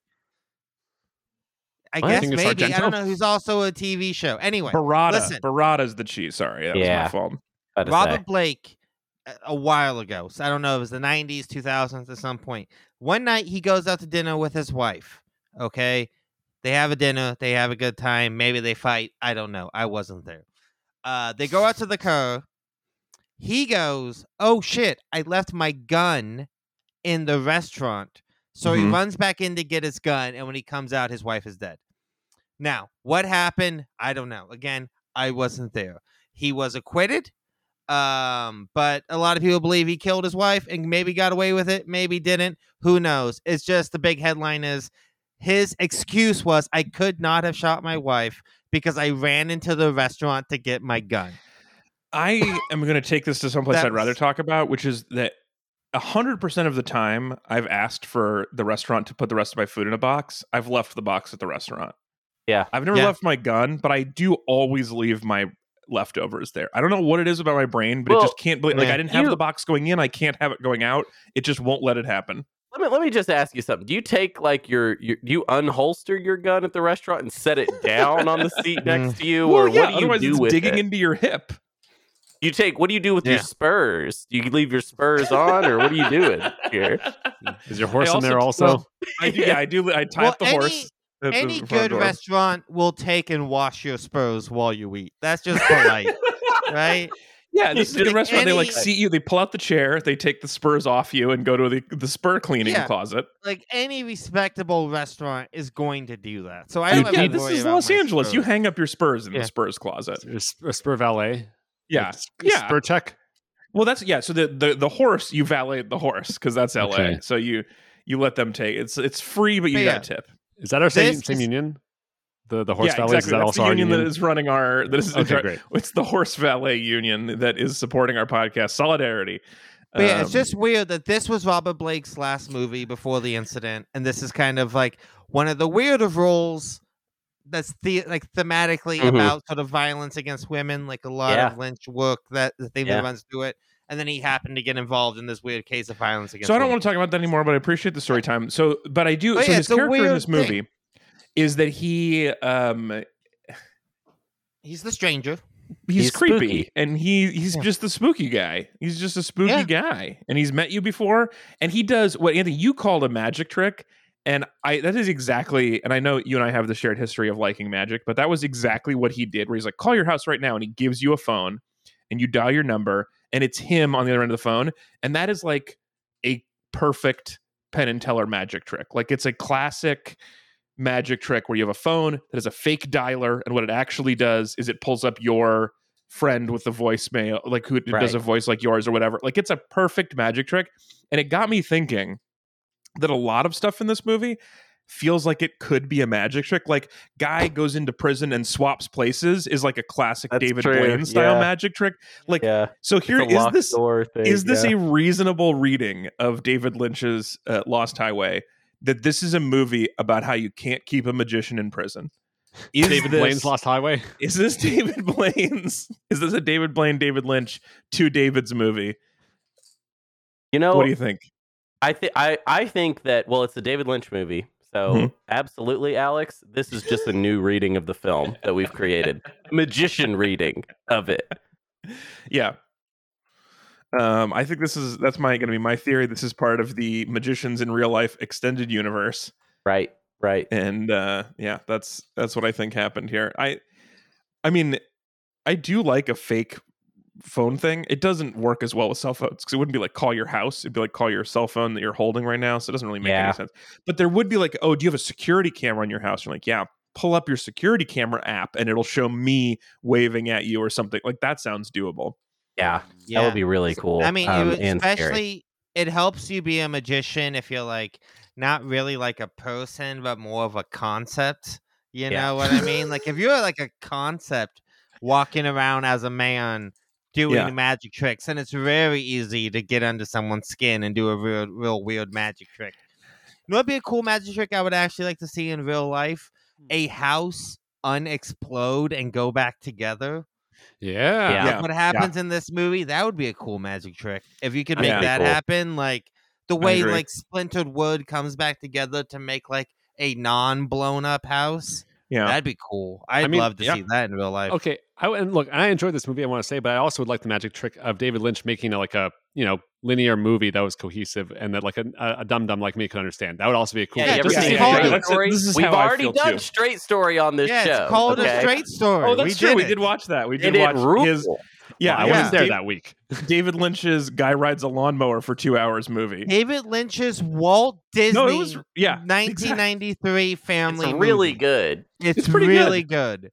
Wife. I What? Guess think it's maybe I don't know. He's also a TV show. Anyway, Burrata. listen. Burrata's the cheese. Sorry, that was Yeah. my fault. Robert say. Blake, a- a while ago, so I don't know, it was the 90s, 2000s at some point. One night he goes out to dinner with his wife. Okay. They have a dinner, they have a good time. Maybe they fight. I don't know. I wasn't there. Uh, they go out to the car. He goes, Oh shit, I left my gun in the restaurant. So he Mhm. runs back in to get his gun, and when he comes out, his wife is dead. Now, what happened? I don't know. Again, I wasn't there. He was acquitted. Um, but a lot of people believe he killed his wife and maybe got away with it, maybe didn't. Who knows? It's just the big headline is his excuse was I could not have shot my wife because I ran into the restaurant to get my gun. I am going to take this to someplace I'd rather talk about, which is that hundred percent of the time I've asked for the restaurant to put the rest of my food in a box. I've left the box at the restaurant. Yeah. I've never Yeah. left my gun, but I do always leave my leftovers there. I don't know what it is about my brain, but Well, it just can't. Like. I didn't have You- the box going in. I can't have it going out. It just won't let it happen. Let me let me just ask you something. Do you take like your, your do you unholster your gun at the restaurant and set it down on the seat mm. next to you, or yeah, what do you do it's with digging it? into your hip. You take what do you do with Yeah. your spurs? Do you leave your spurs on, or what are you doing here? Is your horse I in there also- also? I do, yeah, I do. I tie Well, up the any- horse. at the Any good door. restaurant will take and wash your spurs while you eat. That's just polite, right? Yeah, this is a good restaurant. They like Any- seat you. They pull out the chair. They take the spurs off you and go to the, the spur cleaning Yeah. closet. Like any respectable restaurant is going to do that. So I Yeah, don't have to this is Los my Angeles. You hang up your spurs in Yeah. the spurs closet. Is a spur valet? Yeah, Like, s- yeah. Spur check. Well, that's yeah. So the the, the horse you valet the horse because that's L.A. Okay. So you you let them take it's it's free, but you But got yeah. to tip. Is that our same, This same union? The the horse yeah, valets. exactly. Is that That's also the our union, union? that is running our. That is Okay, great. It's the horse valet union that is supporting our podcast. Solidarity. But yeah, it's Um, just weird that this was Robert Blake's last movie before the incident, and this is kind of like one of the weirder roles that's the like thematically Mhm. about sort of violence against women, like a lot Yeah. of Lynch work that that they Yeah. runs through it. And then he happened to get involved in this weird case of violence against. So I don't women. want to talk about that anymore, but I appreciate the story time. So, but I do. But so yeah, his character in weird this thing. movie is that he um He's the stranger. he's, He's creepy spooky. and he he's Yeah. just the spooky guy. He's just a spooky Yeah. guy, and he's met you before, and he does what Anthony you called a magic trick. And I that is exactly, and I know you and I have the shared history of liking magic, but that was exactly what he did. Where he's like, "Call your house right now," and he gives you a phone, and you dial your number, and it's him on the other end of the phone, and that is like a perfect Penn and Teller magic trick. Like it's a classic magic trick where you have a phone that is a fake dialer, and what it actually does is it pulls up your friend with the voicemail, like who does a voice like yours or whatever. Like it's a perfect magic trick. And it got me thinking that a lot of stuff in this movie feels like it could be a magic trick. Like guy goes into prison and swaps places is like a classic That's David true, Blaine style yeah. magic trick. Like yeah. so here It's a is locked this thing, is this yeah. a reasonable reading of David Lynch's uh, Lost Highway that this is a movie about how you can't keep a magician in prison? Is David this, Blaine's Lost Highway. Is this David Blaine's? Is this a David Blaine, David Lynch, two David's movie? you know, what do you think? I think I I think that well, it's a David Lynch movie, so Mhm. absolutely, Alex. This is just a new reading of the film that we've created, magician reading of it. Yeah. Um, I think this is that's my going to be my theory. This is part of the magicians in real life extended universe. Right, right. and uh yeah that's that's what i think happened here i i mean i do like a fake phone thing it doesn't work as well with cell phones because it wouldn't be like call your house it'd be like call your cell phone that you're holding right now so it doesn't really make Yeah. any sense but there would be like oh do you have a security camera on your house you're like yeah pull up your security camera app and it'll show me waving at you or something like that sounds doable Yeah, Yeah. that would be really cool. I mean, um, it would- scary. especially it helps you be a magician if you're like not really like a person, but more of a concept. You Yeah. know what I mean? Like if you're like a concept walking around as a man doing Yeah. magic tricks, and it's very easy to get under someone's skin and do a real, real weird magic trick. You know, what'd be a cool magic trick I would actually like to see in real life? Hmm. A house unexplode and go back together. Yeah. Yeah. Like what happens in this movie, that would be a cool magic trick. If you could make Yeah. that Cool. happen, like the way like splintered wood comes back together to make like a non blown up house, yeah that'd be cool. I'd mean, love to yeah. see that in real life. Okay, I, and look, I enjoyed this movie. I want to say, but I also would like the magic trick of David Lynch making a, like a you know linear movie that was cohesive and that like a, a dumb dum like me could understand. That would also be a cool. Yeah, you thing. ever just Just to seen see see how Straight Story? this is We've how I already feel, done too. Straight Story on this yeah, show. it's called okay? a straight story. oh that's we true did we did watch that we It did watch ruled. his yeah, I yeah. wasn't there Dave- that week. david lynch's guy rides a lawnmower for two hours movie David Lynch's Walt Disney no it was yeah exactly. 1993 family It's really movie. good. It's, It's pretty really good.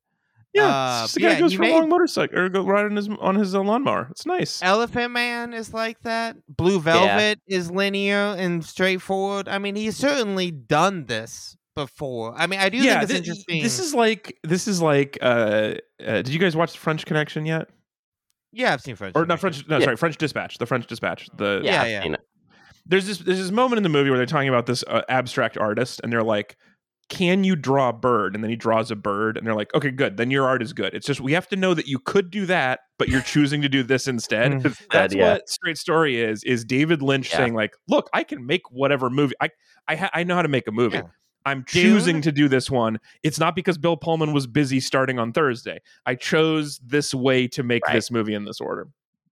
Yeah, Uh, it's just a guy yeah, goes you for a long motorcycle or go riding his on his uh, lawnmower. It's nice. Elephant Man is like that. Blue Velvet is linear and straightforward. I mean, he's certainly done this before. I mean, I do yeah, think it's thi- interesting. this is like this is like. Uh, uh, did you guys watch the French Connection yet? Yeah, I've seen French. Or not French? No, Yeah. sorry, French Dispatch. The French Dispatch. The Yeah, Yeah, I've yeah. seen it. there's this there's this moment in the movie where they're talking about this uh, abstract artist, and they're like, "Can you draw a bird?" And then he draws a bird, and they're like, "Okay, good. Then your art is good. It's just we have to know that you could do that, but you're choosing to do this instead." Mm. That's yeah. what Straight Story is. Is David Lynch Yeah. saying like, "Look, I can make whatever movie. I I ha- I know how to make a movie. I'm choosing to do this one. It's not because Bill Pullman was busy starting on Thursday. I chose this way to make Right. this movie in this order.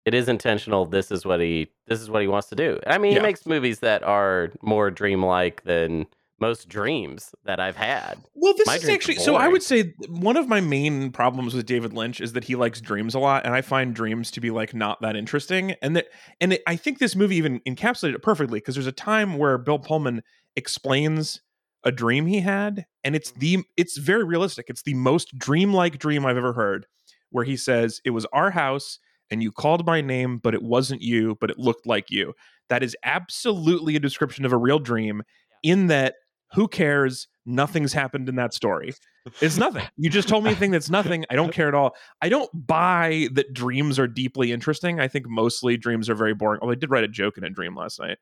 It is intentional. This is what he. This is what he wants to do. I mean, Yeah. he makes movies that are more dreamlike than most dreams that I've had. Well, this My is actually so. I would say one of my main problems with David Lynch is that he likes dreams a lot, and I find dreams to be like not that interesting. And that, and it, I think this movie even encapsulated it perfectly because there's a time where Bill Pullman explains a dream he had, and it's mm-hmm. the it's very realistic. It's the most dreamlike dream I've ever heard, where he says it was our house and you called my name, but it wasn't you, but it looked like you. That is absolutely a description of a real dream. In that, who cares? Nothing's happened in that story. It's nothing. You just told me a thing that's nothing. I don't care at all. I don't buy that dreams are deeply interesting. I think mostly dreams are very boring. Oh, I did write a joke in a dream last night,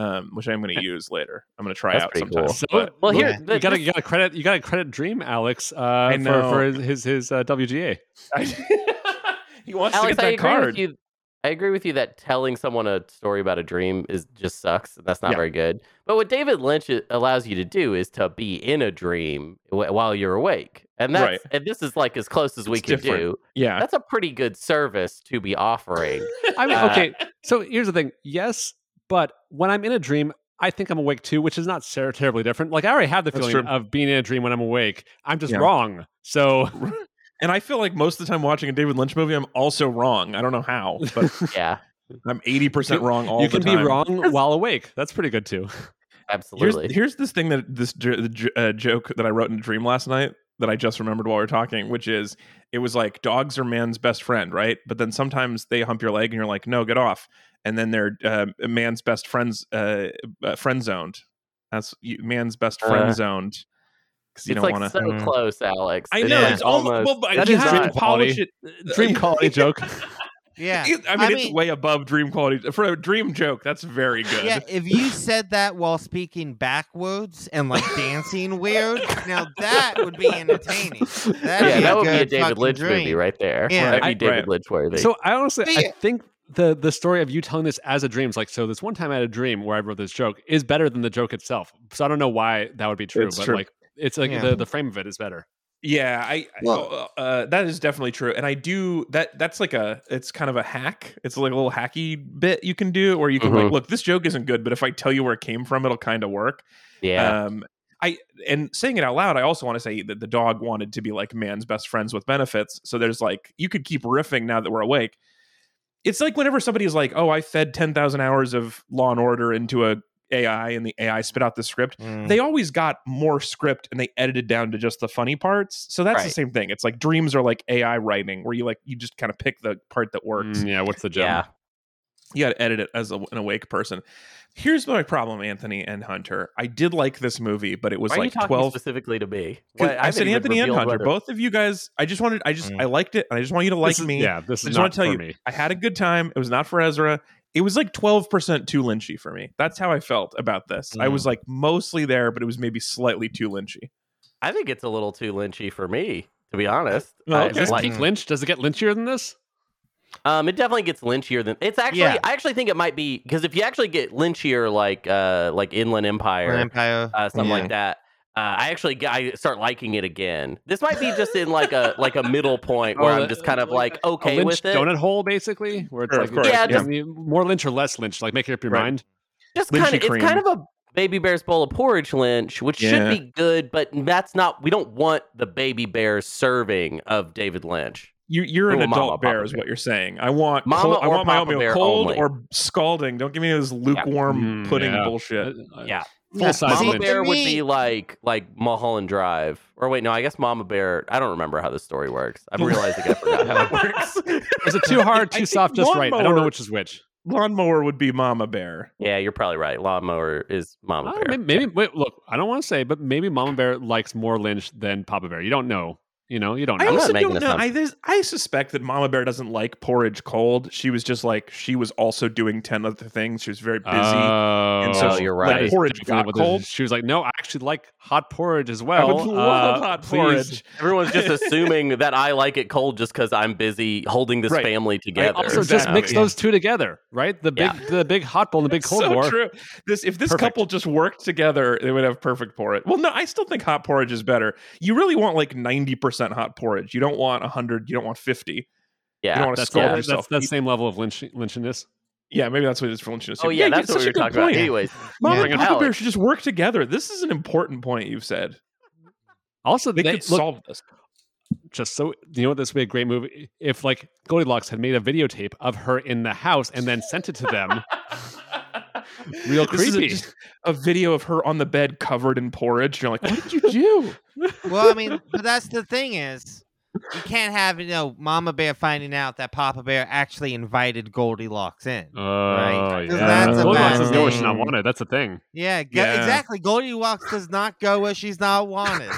um, which I'm going to use later. I'm going to try That's out pretty sometime. cool. So, But- Well, here, Yeah. you gotta you gotta credit you gotta credit Dream Alex uh, for, for his his, his uh, WGA. he wants Alex, to I get that agree card. with you. I agree with you that telling someone a story about a dream is just sucks. That's not Yeah. very good. But what David Lynch allows you to do is to be in a dream wh- while you're awake, and that's Right. and this is like as close as we can different. do. Yeah. That's a pretty good service to be offering. I mean, Uh, okay. So here's the thing. Yes, but when I'm in a dream, I think I'm awake too, which is not ser- terribly different. Like I already have the That's feeling true. of being in a dream when I'm awake. I'm just Yeah. wrong. So And I feel like most of the time watching a David Lynch movie, I'm also wrong. I don't know how, but yeah, I'm 80% wrong all you the time. You can be wrong while awake. That's pretty good too. Here's, absolutely. here's this thing that this j- the j- uh, joke that I wrote in a dream last night that I just remembered while we are talking, which is it was like dogs are man's best friend, right? But then sometimes they hump your leg and you're like, no, get off. And then they're uh, man's best friends, uh, uh, friend zoned. That's you, man's best friend Uh, zoned. Because you it's don't like want to. so Mm. close, Alex. I know Yeah. it's almost. Well, but you have dream to polish quality. it. Dream quality joke. Yeah. It- I mean, I it's mean- way above dream quality for a dream joke. That's very good. Yeah, if you said that while speaking backwards and like dancing weird, now that would be entertaining. That'd yeah, be that a would be a David Lynch dream. movie right there. Yeah. That'd be Right. David Right. Lynch worthy. So I honestly, But I think the the story of you telling this as a dream is like so. This one time I had a dream where I wrote this joke is better than the joke itself. So I don't know why that would be true, It's but true. like it's like Yeah. the the frame of it is better. Yeah, I Well- uh, uh, that is definitely true, and I do that. That's like a it's kind of a hack. It's like a little hacky bit you can do, where you can like, Mhm. look, this joke isn't good, but if I tell you where it came from, it'll kind of work. yeah, Um, I and saying it out loud, I also want to say that the dog wanted to be like man's best friends with benefits. So there's like you could keep riffing now that we're awake. It's like whenever somebody's like, "Oh, I fed ten thousand hours of Law and Order into a AI, and the AI spit out the script." Mm. they always got more script and they edited down to just the funny parts. So that's the same thing. It's like dreams are like AI writing where you like you just kind of pick the part that works. Mm, yeah, what's the joke? yeah. You got to edit it as a, an awake person. Here's my problem, Anthony and Hunter. I did like this movie, but it was Why are you like talking 12 specifically to me? 'cause What- I, said Anthony and Hunter. whether- Both of you guys, I just wanted I just Mm. I liked it and I just want you to like This is- me. Yeah, this is I just not want to tell for you, me. I had a good time. It was not for Ezra. It was like 12% too lynchy for me. That's how I felt about this. I Mm. was like mostly there, but it was maybe slightly too lynchy. I think it's a little too lynchy for me, to be honest. Well, I- okay. Is this like- peak Lynch? Does it get lynchier than this? Um, it definitely gets lynchier than it's actually. Yeah. I actually think it might be because if you actually get lynchier, like uh, like Inland Empire, Empire. uh, something Yeah. like that. Uh, I actually I start liking it again. This might be just in like a like a middle point where Oh, I'm just kind of like a okay Lynch with it. donut hole, basically, where it's Sure, like of course, Yeah, just- mean, more Lynch or less Lynch. Like make it up your Right. mind. just kind of it's kind of a baby bear's bowl of porridge lynch, which Yeah. should be good, but that's not. We don't want the baby bear serving of David Lynch. You, you're an Ooh, Mama, adult bear, Papa is what you're saying. I want Mama cold, I or want my Papa oatmeal bear cold only. or scalding. Don't give me this lukewarm Mm, pudding yeah. bullshit. Uh, Yeah. full Yeah, size see, Mama Lynch. Bear would be like like Mulholland Drive. Or wait, no, I guess Mama Bear. I don't remember how this story works. I'm realizing I forgot how it works. Is it too hard, too think soft, just right? I don't know which is which. Lawnmower would be Mama Bear. yeah, you're probably right. Lawnmower is Mama Uh, Bear. maybe, maybe wait, look, I don't want to say, but maybe Mama Bear likes more Lynch than Papa Bear. You don't know. You know, you don't I know. not also don't know. I, I suspect that Mama Bear doesn't like porridge cold. She was just like she was also doing ten other things. She was very busy. Oh, And so you're when right. Porridge definitely got what cold. She was like, "No, I actually like hot porridge as I well." would love Uh, hot please." porridge. Everyone's just assuming that I like it cold just because I'm busy holding this Right. family together. Also, just Exactly. mix Yeah. those two together, right? The big, the big hot bowl and the big cold so war. true. This if this Perfect. couple just worked together, they would have perfect porridge. Well, no, I still think hot porridge is better. You really want like ninety percent hot porridge. You don't want hundred. You don't want fifty. Yeah, You don't want to That's scald yeah, yourself. that's that same level of lynch, lynchness. yeah, maybe that's what it is for lynchness. oh yeah, that's you- what we were a good talking about. point. Anyways, Mama Yeah. and Papa Bear should just work together. This is an important point you've said. Also, They they, could look, solve this. just so you know what this would be a great movie if like Goldilocks had made a videotape of her in the house and then sent it to them. Real This is a, creepy. just a video of her on the bed covered in porridge. You're like, what did you do? Well, I mean, but that's the thing is, you can't have you know Mama Bear finding out that Papa Bear actually invited Goldilocks in. Oh Right. 'Cause yeah, that's Goldilocks bad doesn't know what she's not wanted. That's the thing. Yeah, go- Yeah. exactly. Goldilocks does not go where she's not wanted,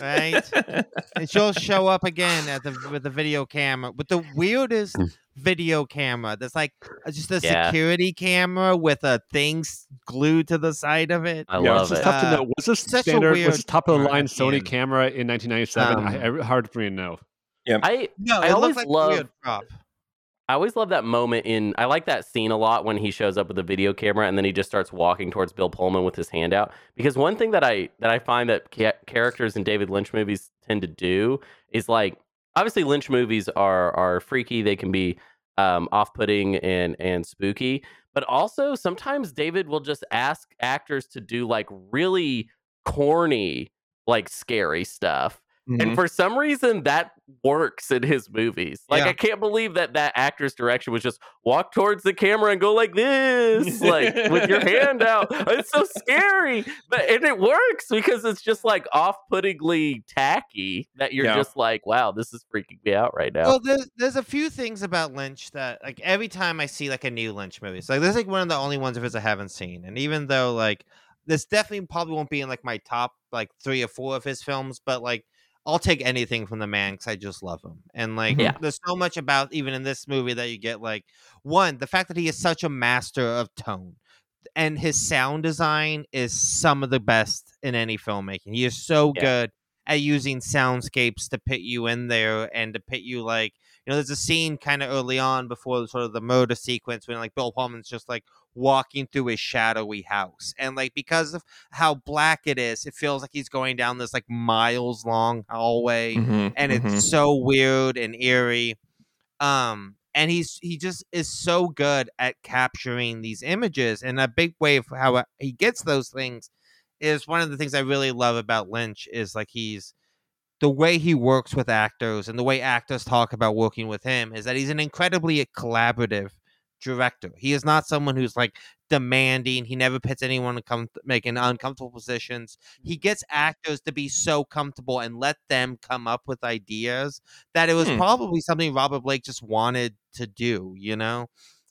right? and she'll show up again at the with the video camera with the weirdest Hmm. Video camera. That's like uh, just a Yeah. security camera with a thing glued to the side of it. I Yeah, love It's just it. tough to Uh, know. Was this such a standard? Was this top of the line Sony end. camera in 1997? I, I, hard for me to know. Yeah, I No, I it always looks like love- weird prop. I always love that moment in. I like that scene a lot when he shows up with a video camera and then he just starts walking towards Bill Pullman with his hand out. Because one thing that I that I find that ca- characters in David Lynch movies tend to do is like obviously Lynch movies are are freaky. They can be um, off putting and and spooky, but also sometimes David will just ask actors to do like really corny, like scary stuff. Mhm. And for some reason, that works in his movies. Like, Yeah. I can't believe that that actor's direction was just walk towards the camera and go like this, like with your hand out. It's so scary, but and it works because it's just like off-puttingly tacky that you're Yeah. just like, wow, this is freaking me out right now. Well, there's there's a few things about Lynch that like every time I see like a new Lynch movie, so like this is like one of the only ones of his I haven't seen, and even though like this definitely probably won't be in like my top like three or four of his films, but like I'll take anything from the man because I just love him, and like Yeah. there's so much about even in this movie that you get like one the fact that he is such a master of tone. And his mm-hmm. sound design is some of the best in any filmmaking. He is so Yeah. good at using soundscapes to put you in there and to put you like you know there's a scene kind of early on before sort of the murder sequence when like bill pullman's just like walking through his shadowy house and like because of how black it is it feels like he's going down this like miles long hallway Mhm, and mhm. it's so weird and eerie um and he's he just is so good at capturing these images and a big way of how he gets those things is one of the things i really love about lynch is like he's the way he works with actors and the way actors talk about working with him is that he's an incredibly collaborative director. He is not someone who's like demanding. He never puts anyone to come make in uncomfortable positions. He gets actors to be so comfortable and let them come up with ideas that it was Hmm. probably something Robert Blake just wanted to do, you know?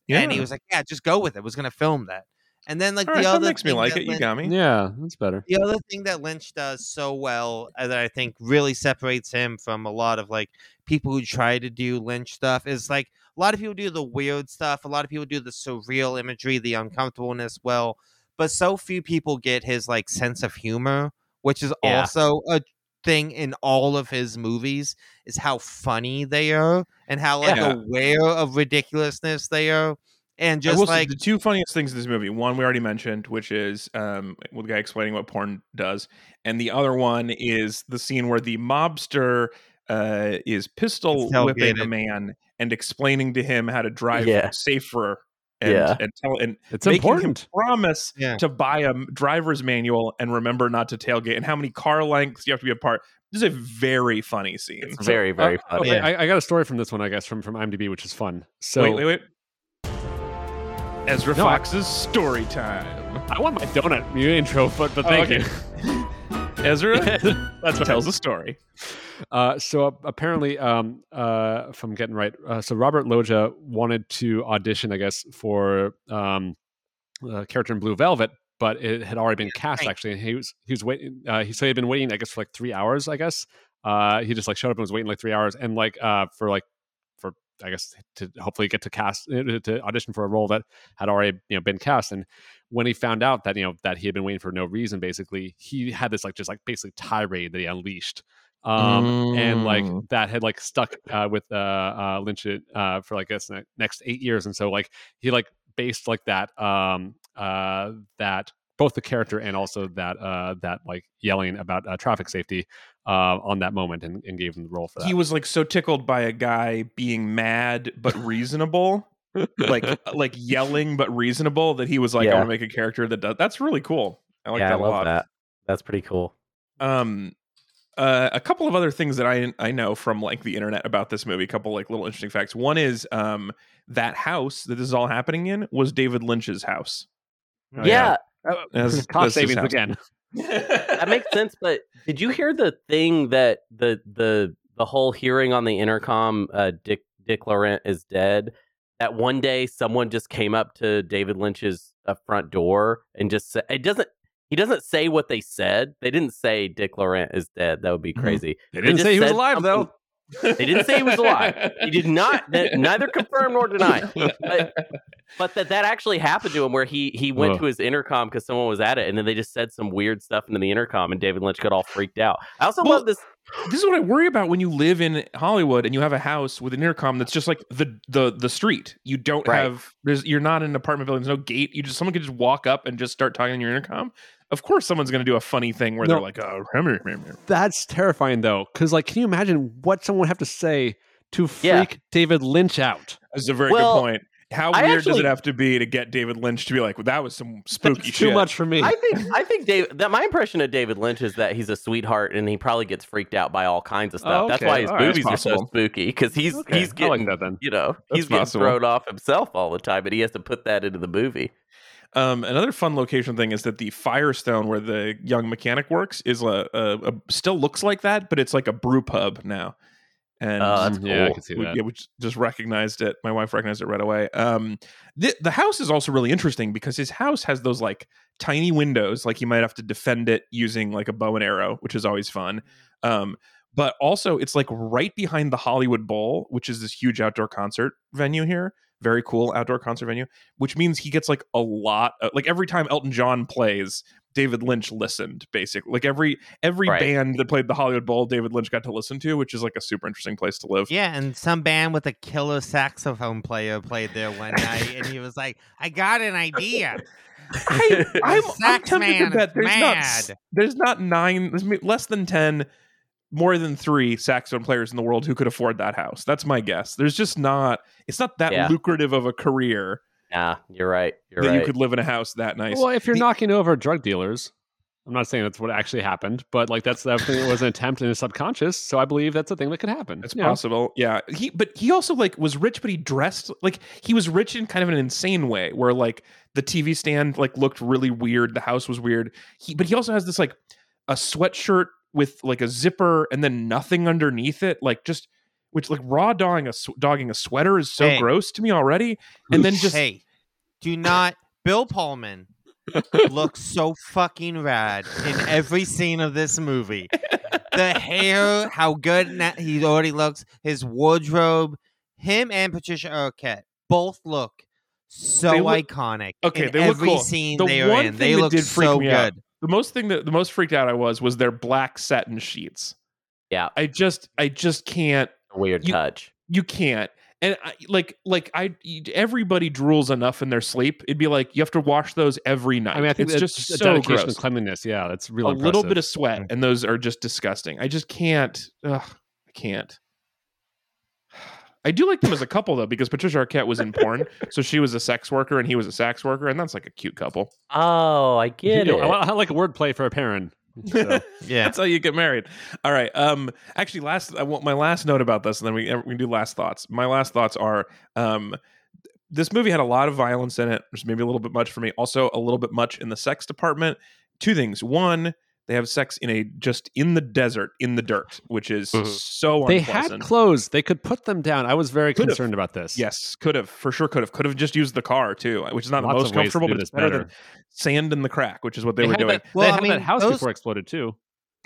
And he was like, "Yeah, just go with it." Was going to film that. And then like All the right, that other makes me like that it. You got me. Yeah, that's better. the other thing that Lynch does so well uh, that I think really separates him from a lot of like people who try to do Lynch stuff is like a lot of people do the weird stuff, a lot of people do the surreal imagery, the uncomfortableness well, but so few people get his like sense of humor, which is Yeah. also a thing in all of his movies is how funny they are and how like Yeah. aware of ridiculousness they are. And I just will say like the two funniest things in this movie. One we already mentioned, which is um, with the guy explaining what porn does, and the other one is the scene where the mobster uh, is pistol whipping a man and explaining to him how to drive Yeah. safer. And, Yeah. and tell and It's making important. him promise Yeah. to buy a driver's manual and remember not to tailgate and how many car lengths you have to be apart. This is a very funny scene. It's very, very Uh, funny. okay, I, I got a story from this one, I guess, from from IMDb, which is fun. So wait, wait, wait. Ezra No, I- Fox's story time. I want my donut you intro, but but Oh, thank okay. you. Ezra That's what tells a story. Uh, so uh, apparently, um, uh, if I'm getting right, uh, so Robert Loggia wanted to audition, I guess, for um, a character in Blue Velvet, but it had already been cast. right. Actually, and he was he was waiting. Uh, he so he had been waiting, I guess, for like three hours. I guess uh, he just like showed up and was waiting like three hours, and like uh, for like I guess to hopefully get to cast uh, to audition for a role that had already you know been cast. And when he found out that you know that he had been waiting for no reason, basically, he had this like just like basically tirade that he unleashed um, and like Mm. that had like stuck uh, with uh, uh, Lynch uh, for like the next eight years, and so like he like based like that um, uh, that both the character and also that uh, that like yelling about uh, traffic safety uh, on that moment, and, and gave him the role for that. He was like so tickled by a guy being mad but reasonable, like like yelling but reasonable, that he was like, "I want to make a character that does." That's really cool. I like yeah, I that a lot. that. That's pretty cool. Um, uh, a couple of other things that I I know from like the internet about this movie. A couple like little interesting facts. One is um that house that this is all happening in was David Lynch's house. Oh, yeah, That's- that's cost his savings again. That makes sense. But did you hear the thing that the the the whole hearing on the intercom? Uh, Dick Dick Laurent is dead. That one day someone just came up to David Lynch's uh, front door and just said it doesn't. He doesn't say what they said. They didn't say Dick Laurent is dead. That would be Mhm. crazy. They didn't just say he was alive though. They didn't say he was alive. He did not. that- Neither confirm nor deny. But, but that that actually happened to him, where he he went to his intercom because someone was at it, and then they just said some weird stuff into the intercom, and David Lynch got all freaked out. I also Well, love this. this is what I worry about when you live in Hollywood and you have a house with an intercom that's just like the the the street. You don't Right. have there's you're not in an apartment building. There's no gate. You just someone could just walk up and just start talking on your intercom. Of course, someone's going to do a funny thing where No. they're like, "Oh, hum, hum, hum, hum." That's terrifying though, because like, can you imagine what someone would have to say to freak Yeah. David Lynch out? That's a very Well- good point. How I weird does it have to be to get David Lynch to be like, well, that was some spooky That's shit? too much for me. I think I think Dave that my impression of David Lynch is that he's a sweetheart and he probably gets freaked out by all kinds of stuff. Oh, That's why his All right, that's movies are so spooky because he's Okay, he's getting like that then. you know That's he's getting thrown off himself all the time, and he has to put that into the movie. Um, another fun location thing is that the Firestone, where the young mechanic works, is a, a, a still looks like that, but it's like a brew pub now. And Oh, that's Yeah, I can see we, that. yeah, we just- just recognized it. My wife recognized it right away. Um, the the house is also really interesting because his house has those like tiny windows, like you might have to defend it using like a bow and arrow, which is always fun. Um, but also it's like right behind the Hollywood Bowl, which is this huge outdoor concert venue here. Very cool outdoor concert venue, which means he gets like a lot. Of, like every time Elton John plays, David Lynch listened basically. Like every every Right. band that played the Hollywood Bowl, David Lynch got to listen to, which is like a super interesting place to live. Yeah, and some band with a killer saxophone player played there one night, and he was like, "I got an idea." I, sax tempted man to bet there's not there's not nine there's less than ten more than three saxophone players in the world who could afford that house. That's my guess. There's just not it's not that Yeah. lucrative of a career Yeah, you're right. You're that right. you could live in a house that nice. Well, if you're The- knocking over drug dealers, I'm not saying that's what actually happened, but like that's definitely was an attempt in his subconscious. So I believe that's a thing that could happen. It's you know? possible. Yeah. He but he also like was rich, but he dressed like he was rich in kind of an insane way where like the TV stand like looked really weird. The house was weird. He but he also has this like a sweatshirt with like a zipper and then nothing underneath it. Like just which like raw dogging a dogging a sweater is so Hey. gross to me already. And then just hey, do not. Bill Pullman looks so fucking rad in every scene of this movie. The hair, how good na- he already looks, his wardrobe, him and Patricia Arquette both look so look- iconic. Okay, in they look cool. scene The they are in. thing They look so me out good. The most thing that the most freaked out I was was their black satin sheets. Yeah. I just I just can't A weird you- touch. you can't and I, like like i everybody drools enough in their sleep it'd be like you have to wash those every night I mean, I think it's that's just a so dedication gross cleanliness. Yeah, that's real. a little bit of sweat mm. and those are just disgusting i just can't ugh, i can't I do like them as a couple though, because Patricia Arquette was in porn, so she was a sex worker and he was a sex worker, and that's like a cute couple. Oh, I get You it. I, I like a wordplay for a parent. So, Yeah. That's how you get married. All right. Um. Actually, last I want my last note about this, and then we we do last thoughts. My last thoughts are um. This movie had a lot of violence in it, which maybe a little bit much for me. Also, a little bit much in the sex department. Two things. One, they have sex in a just in the desert, in the dirt, which is Mhm. so they had clothes. They could put them down. I was very Could've. concerned about this. Yes, could have for sure. Could have could have just used the car too, which is not Lots the most of ways to comfortable, but it's better, better. than sand in the crack, which is what they, They, were had doing. that, Well, they I mean, that house those- before exploded too.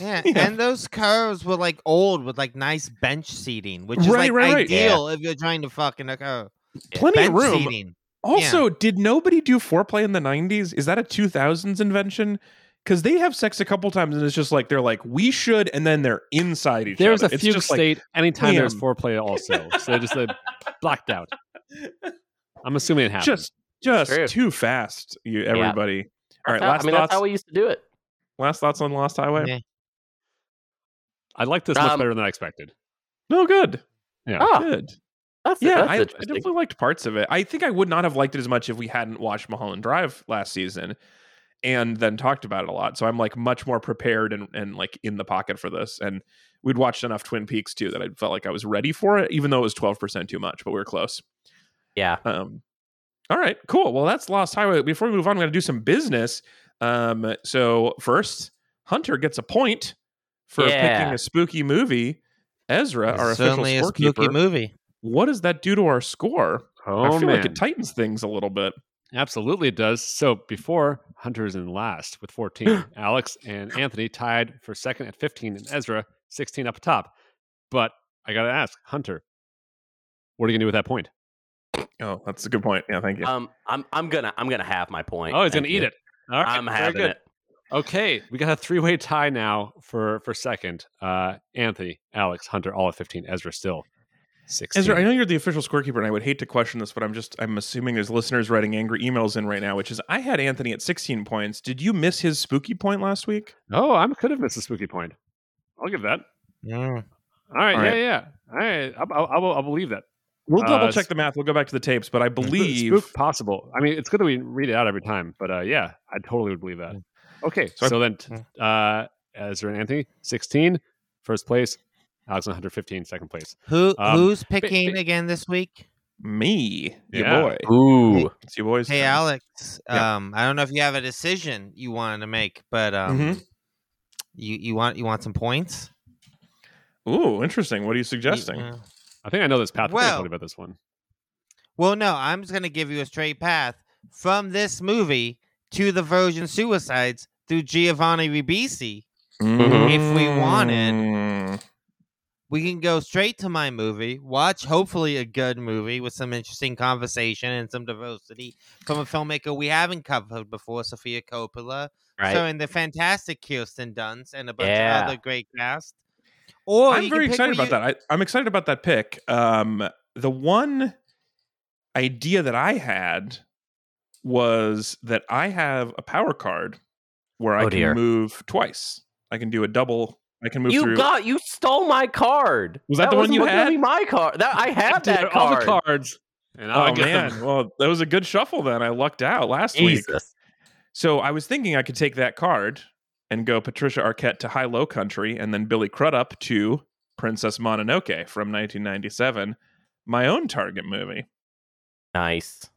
Yeah, Yeah. and those cars were like old with like nice bench seating, which is Right, like right, right. ideal if you're trying to fucking a car. Plenty bench of room. seating. Also, did nobody do foreplay in the 90s? Is that a 2000s invention? Because they have sex a couple times and it's just like they're like, we should, and then they're inside each There's other. There's a It's fugue just like, state anytime there's bam. foreplay also. So they just uh, blacked out. I'm assuming it happened. just just True. too fast, you everybody. All right, how- last I mean, thoughts. that's how we used to do it. last thoughts on Lost Highway. Yeah. I like this much Um, better than I expected. No, good, Yeah. Ah, good. that's Yeah, that's I, I definitely liked parts of it. I think I would not have liked it as much if we hadn't watched Mulholland Drive last season and then talked about it a lot. So I'm like much more prepared and, and like in the pocket for this. And we'd watched enough Twin Peaks too that I felt like I was ready for it, even though it was 12% too much, but we were close. yeah. Um, all right, cool. Well, that's Lost Highway. Before we move on, I'm going to do some business. Um, so first, Hunter gets a point for Yeah. picking a spooky movie. Ezra, our official certainly a spooky movie. what does that do to our score? Oh I feel man, like it tightens things a little bit. Absolutely it does. So before Hunter's in last with 14, Alex and Anthony tied for second at 15, and Ezra 16 up top. But I gotta ask, Hunter, what are you gonna do with that point? Oh, that's a good point. Yeah, thank you. Um, I'm I'm gonna I'm gonna have my point. Oh, he's Thank gonna eat it. All right, I'm very having good. it. Okay, we got a three-way tie now for for second. Uh, Anthony, Alex, Hunter, all at 15. Ezra still 16. Ezra, I know you're the official scorekeeper, and I would hate to question this, but I'm just I'm assuming there's listeners writing angry emails in right now, which is I had Anthony at 16 points. Did you miss his spooky point last week? Oh, I could have missed a spooky point. I'll give that. Yeah. All right, All yeah, yeah. All right, I'll, I'll, I'll, I'll believe that. We'll Uh, double check the math. We'll go back to the tapes, but I believe spook possible. I mean, it's good that we read it out every time, but uh, yeah, I totally would believe that. Okay, So so, I- then uh, Ezra and Anthony, 16, first place. Alex 115, second place. Who Um, who's ba- picking ba- again this week? me, your Yeah. boy. Ooh. It's your boys. Hey turn. Alex, Yeah. um, I don't know if you have a decision you wanted to make, but um, Mhm. you you want you want some points? Ooh, interesting. What are you You- suggesting? uh, I think I know this path. I I Well- about this one. well, no, I'm just gonna give you a straight path from this movie to the Virgin Suicides through Giovanni Ribisi. If we wanted- Mm. We can go straight to my movie, watch hopefully a good movie with some interesting conversation and some diversity from a filmmaker we haven't covered before, Sofia Coppola, Right. showing the fantastic Kirsten Dunst and a bunch Yeah. of other great cast. Or I'm very excited about that. I, I'm excited about that pick. Um, the one idea that I had was that I have a power card where I Oh, can dear. move twice. I can do a double. I can move you through. got you stole my card. Was that the one you literally had? My card. That I have Dude, that all the cards. And now I oh got man, them. well that was a good shuffle. Then I lucked out last week. So I was thinking I could take that card and go Patricia Arquette to Hi-Lo Country, and then Billy Crudup to Princess Mononoke from 1997, my own Target movie. Nice.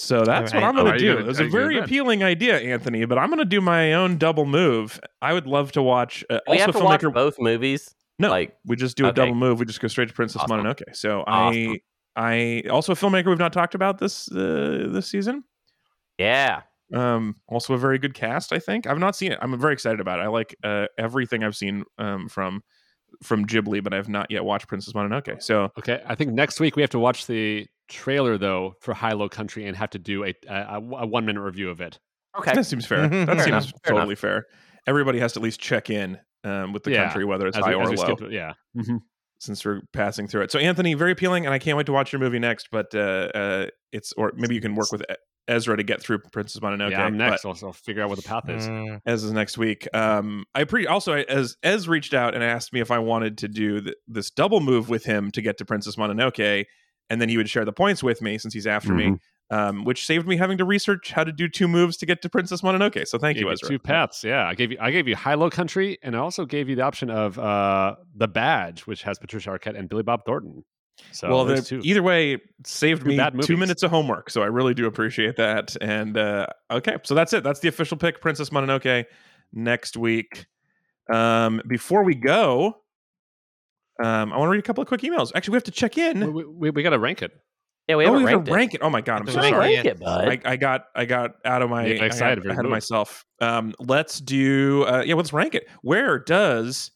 So that's what I'm going to do. you gonna- it was a very appealing idea, Anthony, but I'm going to do my own double move. I would love to watch. Uh, we also, have to watch both movies. no, like- we just do a okay. double move. We just go straight to Princess Awesome. Mononoke. So Awesome. I, I also a filmmaker we've not talked about this uh, this season. Yeah. Um, also a very good cast. I think I've not seen it. I'm very excited about it. I like uh, everything I've seen um, from from Ghibli, but I've not yet watched Princess Mononoke. So Okay, I think next week we have to watch the trailer though for Hi-Lo Country and have to do a a, a one minute review of it. Okay. that seems fair. That Fair seems enough, totally fair. Everybody has to at least check in um, with the Yeah, country, whether it's As high we, or low, skip through- yeah. Mhm. since we're passing through it. So Anthony, very appealing, and I can't wait to watch your movie next. But uh, uh, it's or maybe you can work with Ezra to get through Princess Mononoke. yeah, I'm but- next. Also, figure out what the path is. Mm, as is next week. Um, I pre also as Ez reached out and asked me if I wanted to do th- this double move with him to get to Princess Mononoke, and then he would share the points with me since he's after me, um, which saved me having to research how to do two moves to get to Princess Mononoke. So thank Gave you, you Ezra. two paths. Yeah, I gave you I gave you Hi-Lo Country, and I also gave you the option of uh the Badge, which has Patricia Arquette and Billy Bob Thornton. So well, the- either way, saved Two me two minutes of homework. So I really do appreciate that. And uh, okay, so that's it. That's the official pick, Princess Mononoke, next week. Um, before we go, um, I want to read a couple of quick emails. Actually, we have to check in. we, we, we got to rank it. Yeah, we oh, haven't we have ranked to rank it. Oh my god, I'm so sorry. rank it, bud. I, I got I got out of my You got I excited, got ahead of myself. Um, let's do uh, yeah, let's rank it. Where does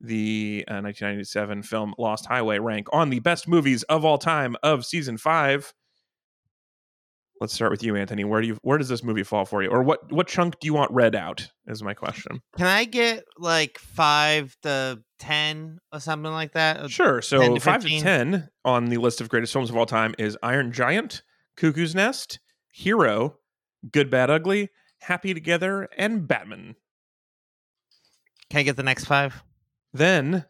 the uh, 1997 film Lost Highway rank on the best movies of all time of season five? Let's start with you, Anthony. Where do you where does this movie fall for you, or what what chunk do you want read out? Is my question. Can I get like five to ten or something like that? Sure. So to five to ten on the list of greatest films of all time is Iron Giant, Cuckoo's Nest, Hero, Good Bad Ugly, Happy Together, and Batman. Can I get the next five? Then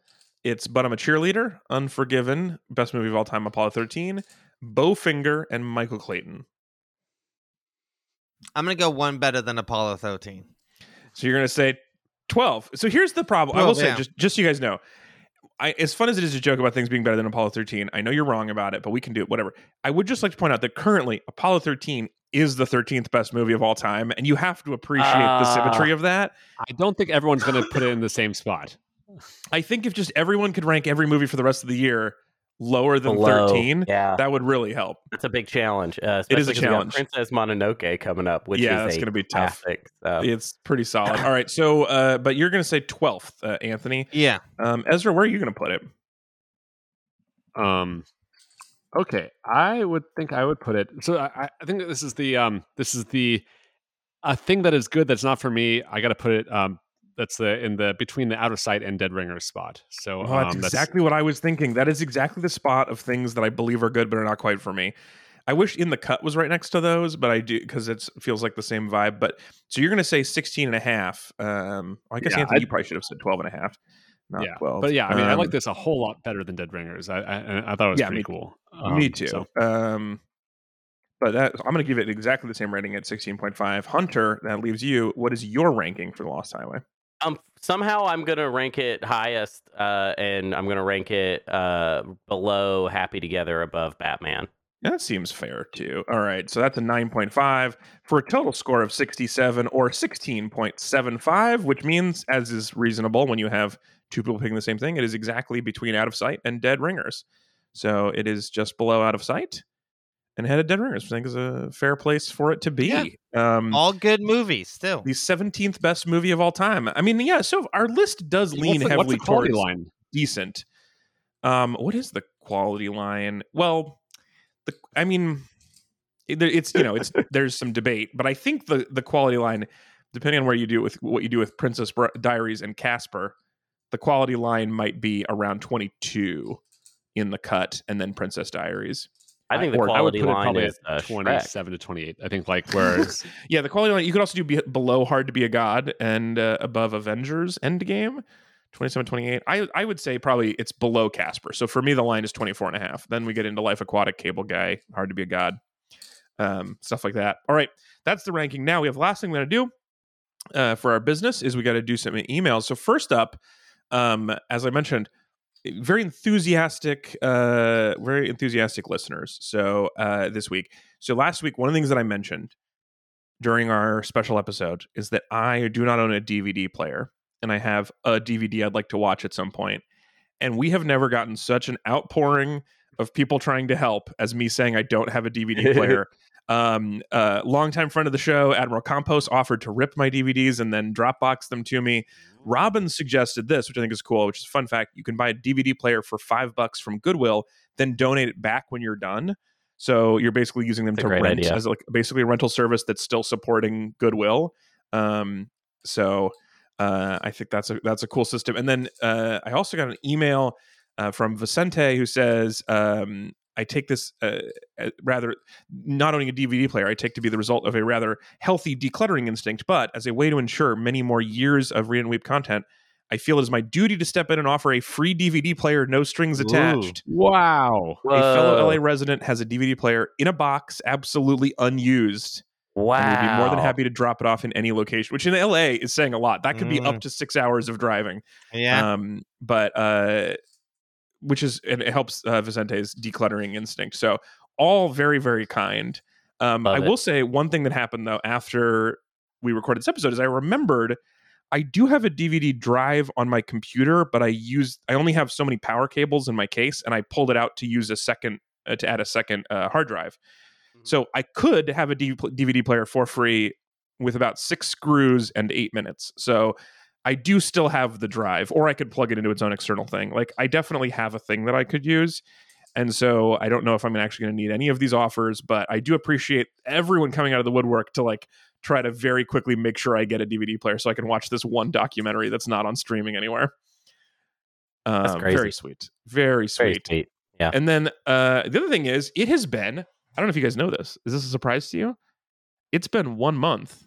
it's But I'm a Cheerleader, Unforgiven, Best Movie of All Time, Apollo 13, Bowfinger, and Michael Clayton. I'm gonna go one better than Apollo 13. So you're going to say 12. So here's the problem. I will 12, say, just, just so you guys know, I, as fun as it is to joke about things being better than Apollo 13, I know you're wrong about it, but we can do it, whatever. I would just like to point out that currently Apollo 13 is the 13th best movie of all time, and you have to appreciate the Ah. symmetry of that. I don't think everyone's going to put it in the same spot. I think if just everyone could rank every movie for the rest of the year lower than Below. 13, Yeah, that would really help. that's a big challenge. Uh, It is a especially 'cause we got challenge. Princess Mononoke coming up, which Yeah, is that's a gonna be tough. classic. So. It's pretty solid. All right, so uh, but you're going to say 12th, uh, Anthony. Yeah. Um, Ezra, where are you going to put it? Um, okay, I would think I would put it. So I, I think that this is the um, this is the a thing that is good that's not for me. I got to put it um, that's the in the between the out of sight and dead ringer spot. So Oh, that's um, exactly what I was thinking. That is exactly the spot of things that I believe are good but are not quite for me. I wish In the Cut was right next to those, but I do because it feels like the same vibe. But so you're going to say 16 and a half. Um, I guess Yeah, Anthony, I'd- you probably should have said 12 and a half. not yeah, 12. but yeah, I mean, I Um, like this a whole lot better than Dead Ringers. I I, I thought it was Yeah, pretty me- cool. Me Um, too. so- Um, but that, I'm going to give it exactly the same rating at 16.5. Hunter, that leaves you. What is your ranking for The Lost Highway? Um, somehow I'm gonna rank it highest, uh, and I'm gonna rank it uh below Happy Together, above Batman. That seems fair too. All right, so that's a 9.5 for a total score of 67 or 16.75, which means, as is reasonable when you have two people picking the same thing, it is exactly between Out of Sight and Dead Ringers. So it is just below Out of Sight and ahead of Dead Ringers, which I think is a fair place for it to be. Yeah. Um, All good movies still. the 17th best movie of all time. I mean, yeah, so our list does lean the, what's heavily the quality towards line? decent. Um, what is the quality line? Well, the I mean, it- it's you know, it's there's some debate, but I think the the quality line, depending on where you do with what you do with Princess Diaries and Casper, the quality line might be around 22 in the cut, and then Princess Diaries. I think the or- I I would quality put it line probably is at Shrek. twenty-seven to twenty-eight. I think like whereas Yeah, the quality line. You could also do be below Hard to Be a God and uh, above Avengers Endgame. 27 28 I, I would say probably it's below casper so for me the line is 24 and a half then we get into life aquatic cable guy hard to be a god um, stuff like that all right that's the ranking now we have last thing we're going to do uh, for our business is we got to do some emails so first up um, as i mentioned very enthusiastic uh, very enthusiastic listeners so uh, this week so last week one of the things that i mentioned during our special episode is that I do not own a DVD player and I have a DVD I'd like to watch at some point. And we have never gotten such an outpouring of people trying to help as me saying I don't have a DVD player. um, uh, longtime friend of the show, Admiral Compost, offered to rip my DVDs and then Dropbox them to me. Robin suggested this, which I think is cool, which is a fun fact. You can buy a DVD player for five bucks from Goodwill, then donate it back when you're done. So you're basically using them That's to rent idea. as like basically a rental service that's still supporting Goodwill. Um, so uh, I think that's a that's a cool system. And then uh, I also got an email uh, from Vicente who says, um, "I take this uh, uh, rather not owning a DVD player. I take to be the result of a rather healthy decluttering instinct, but as a way to ensure many more years of Read and Weep content." I feel it is my duty to step in and offer a free DVD player, no strings attached. wow, A fellow LA resident has a DVD player in a box, absolutely unused. Wow. And would be more than happy to drop it off in any location, which in LA is saying a lot. That could be Mm. up to six hours of driving. Yeah. Um, but uh, which is and it helps uh, Vicente's decluttering instinct. So all very very kind. Um, I it. will say one thing that happened though after we recorded this episode is I remembered I do have a DVD drive on my computer, but I used I only have so many power cables in my case, and I pulled it out to use a second uh, to add a second uh, hard drive. So I could have a DVD player for free with about six screws and eight minutes. So I do still have the drive, or I could plug it into its own external thing. Like I definitely have a thing that I could use. And so I don't know if I'm actually going to need any of these offers, but I do appreciate everyone coming out of the woodwork to like try to very quickly make sure I get a DVD player so I can watch this one documentary that's not on streaming anywhere. Um, crazy. Very sweet. Very Very sweet. sweet. And then uh, the other thing is, it has been, I don't know if you guys know this. Is this a surprise to you? It's been one month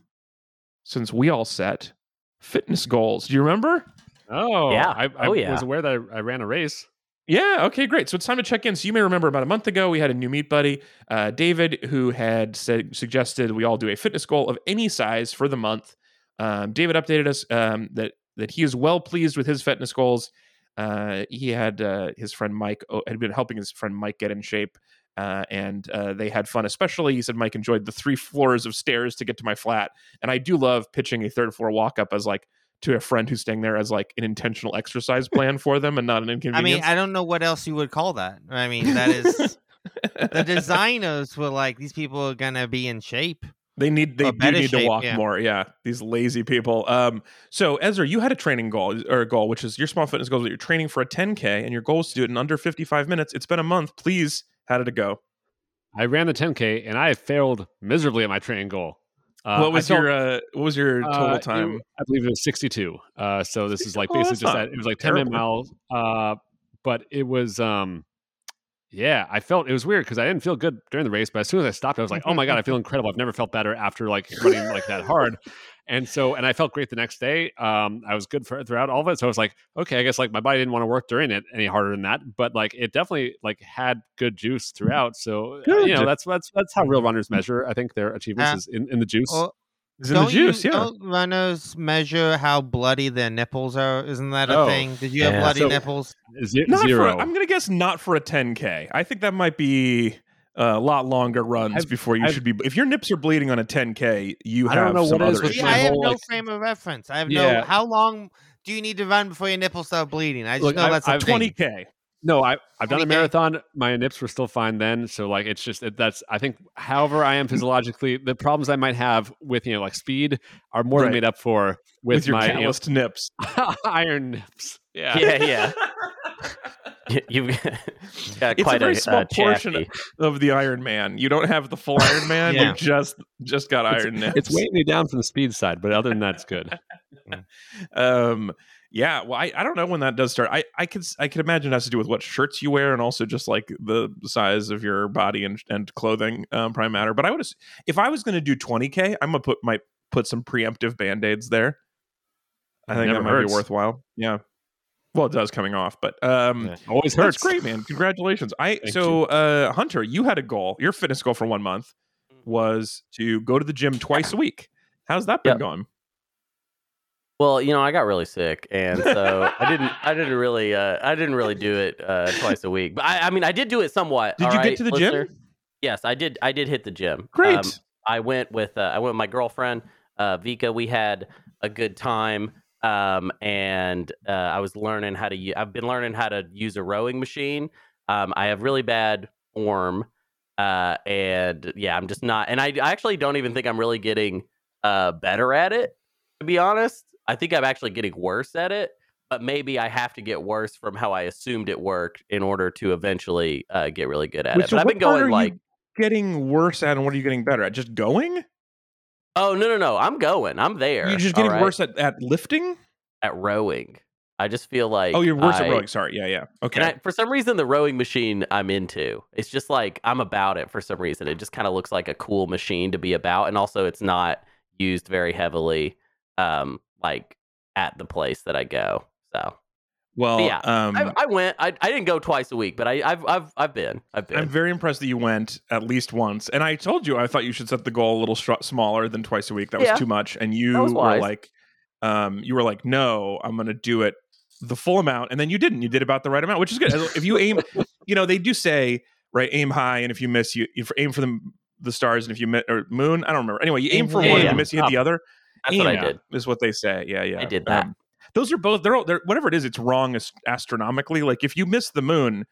since we all set fitness goals. Do you remember? oh Yeah. I, I Oh, yeah. was aware that I, I ran a race. Yeah. Okay. Great. So it's time to check in. So you may remember about a month ago we had a new meet buddy, uh, David, who had said suggested we all do a fitness goal of any size for the month. Um, David updated us um, that that he is well pleased with his fitness goals. Uh, he had uh, his friend Mike oh, had been helping his friend Mike get in shape, uh, and uh, they had fun. Especially, he said Mike enjoyed the three floors of stairs to get to my flat, and I do love pitching a third floor walk up as like to a friend who's staying there as like an intentional exercise plan for them and not an inconvenience. I mean, I don't know what else you would call that. I mean, that is the designers were like, these people are gonna be in shape. They need they do need to walk yeah. more. Yeah, these lazy people. Um, so Ezra, you had a training goal or a goal, which is your small fitness goal. That you're training for a 10k, and your goal is to do it in under 55 minutes. It's been a month. Please, how did it go? I ran the 10k and I failed miserably at my training goal. Uh, what was felt- your uh, what was your total Uh, it- time? I believe it was 62. Uh, so this is like Oh, basically that's just that. It was like 10 minute terrible. miles. Uh, but it was, um, yeah, I felt it was weird because I didn't feel good during the race. But as soon as I stopped, I was like, oh my God, I feel incredible. I've never felt better after like running like that hard. And so and I felt great the next day. Um, I was good for throughout all of it. So I was like, okay, I guess like my body didn't want to work during it any harder than that, but like it definitely like had good juice throughout. So uh, Good. you know that's that's that's how real runners measure. I think their achievements Uh, is in, in the juice. Well, It's in the juice, you, yeah. Don't runners measure how bloody their nipples are? Isn't that a Oh, thing? Did you have bloody So- nipples? Ze- Not zero. for. I'm gonna guess not for a 10k. I think that might be a lot longer runs I've- before you I've- should be. If your nips are bleeding on a 10k, you I don't have know some what it is other with issues. See, my I have whole, no like- frame of reference. I have Yeah. no. How long do you need to run before your nipples start bleeding? I just Look, know I've- that's a I've- thing. 20k. No, I I've done a marathon. My nips were still fine then, so like it's just it, that's I think however I am physiologically, the problems I might have with you know like speed are more Right. than made up for with, with, your my you know, calloused nips. iron nips. Yeah. Yeah, yeah. You- You've got It's a quite very a, small uh, portion chassis. of the Iron Man. You don't have the full Iron Man. Yeah. You just just got Iron nips. It's weighing me down from the speed side, but other than that, it's good. um yeah well I, I don't know when that does start i i could s- i could imagine it has to do with what shirts you wear and also just like the size of your body and and clothing um probably matter but i would ass- if i was going to do 20k i'm gonna put might put some preemptive band-aids there i think Never that might hurts. be worthwhile yeah well it does coming off but um Yeah. Always that's hurts. great man congratulations i Thank so uh hunter you had a goal your fitness goal for one month was to go to the gym twice a week how's that been Yep. going Well, you know, I got really sick, and so I didn't. I didn't really. Uh, I didn't really do it uh, twice a week. But I, I mean, I did do it somewhat. Did all you get to the listener? gym? Yes, I did. I did hit the gym. great Um, I went with. Uh, I went with my girlfriend, uh, Vika. We had a good time, um, and uh, I was learning how to. u- I've been learning how to use a rowing machine. Um, I have really bad form, uh, and yeah, I'm just not. And I, I actually don't even think I'm really getting uh, better at it. To be honest, I think I'm actually getting worse at it. But maybe I have to get worse from how I assumed it worked in order to eventually uh, get really good at Wait, it. so But I've been going are you like. getting worse at and what are you getting better at? Just going? Oh no no no! I'm going. I'm there. You're just getting right? worse at, at lifting? at rowing. I just feel like oh, you're worse I- at rowing. Sorry. Yeah, yeah. Okay. And I, for some reason, the rowing machine I'm into. It's just like I'm about it for some reason. It just kind of looks like a cool machine to be about, and also it's not used very heavily, um, like at the place that I go. So well, yeah, um, I, I went. I, I didn't go twice a week, but I, I've I've I've been. I've been. I'm very impressed that you went at least once. And I told you I thought you should set the goal a little smaller than twice a week. That was too much. And you were like, um, you were like, no, I'm going to do it the full amount. And then you didn't. You did about the right amount, which is good. if you aim, you know, they do say, right, aim high. And if you miss, you, you aim for the, the stars. And if you miss, or moon, I don't remember. Anyway, you aim Aim for for one and you miss, you hit the other. That's what I did. Is what they say. Yeah, yeah. I did that. Um, those are both. They're, all- they're whatever it is. It's wrong astronomically. Like if you miss the moon,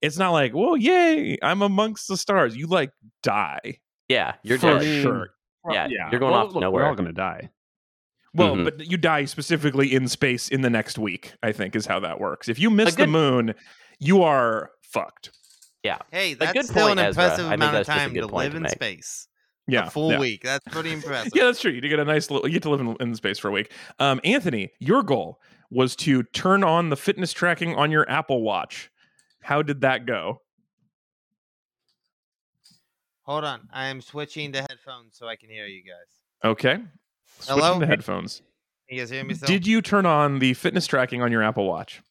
it's not like, well yay, I'm amongst the stars. You like die Yeah, you're for dead. sure. Yeah, yeah, you're going Well, off look, nowhere. We're all gonna die. Well, Mhm. but you die specifically in space in the next week. I think is how that works. If you miss good- the moon, you are fucked. Yeah hey, A that's good still point, an impressive I think amount of that's just a time to live to in space. Yeah, a full yeah. week. That's pretty impressive. Yeah, that's true. You get a nice little. You get to live in, in space for a week. Um, Anthony, your goal was to turn on the fitness tracking on your Apple Watch. How did that go? Hold on, I am switching the headphones so I can hear you guys. Okay. Switching Hello? the headphones. You guys hear me still? Did you turn on the fitness tracking on your Apple Watch?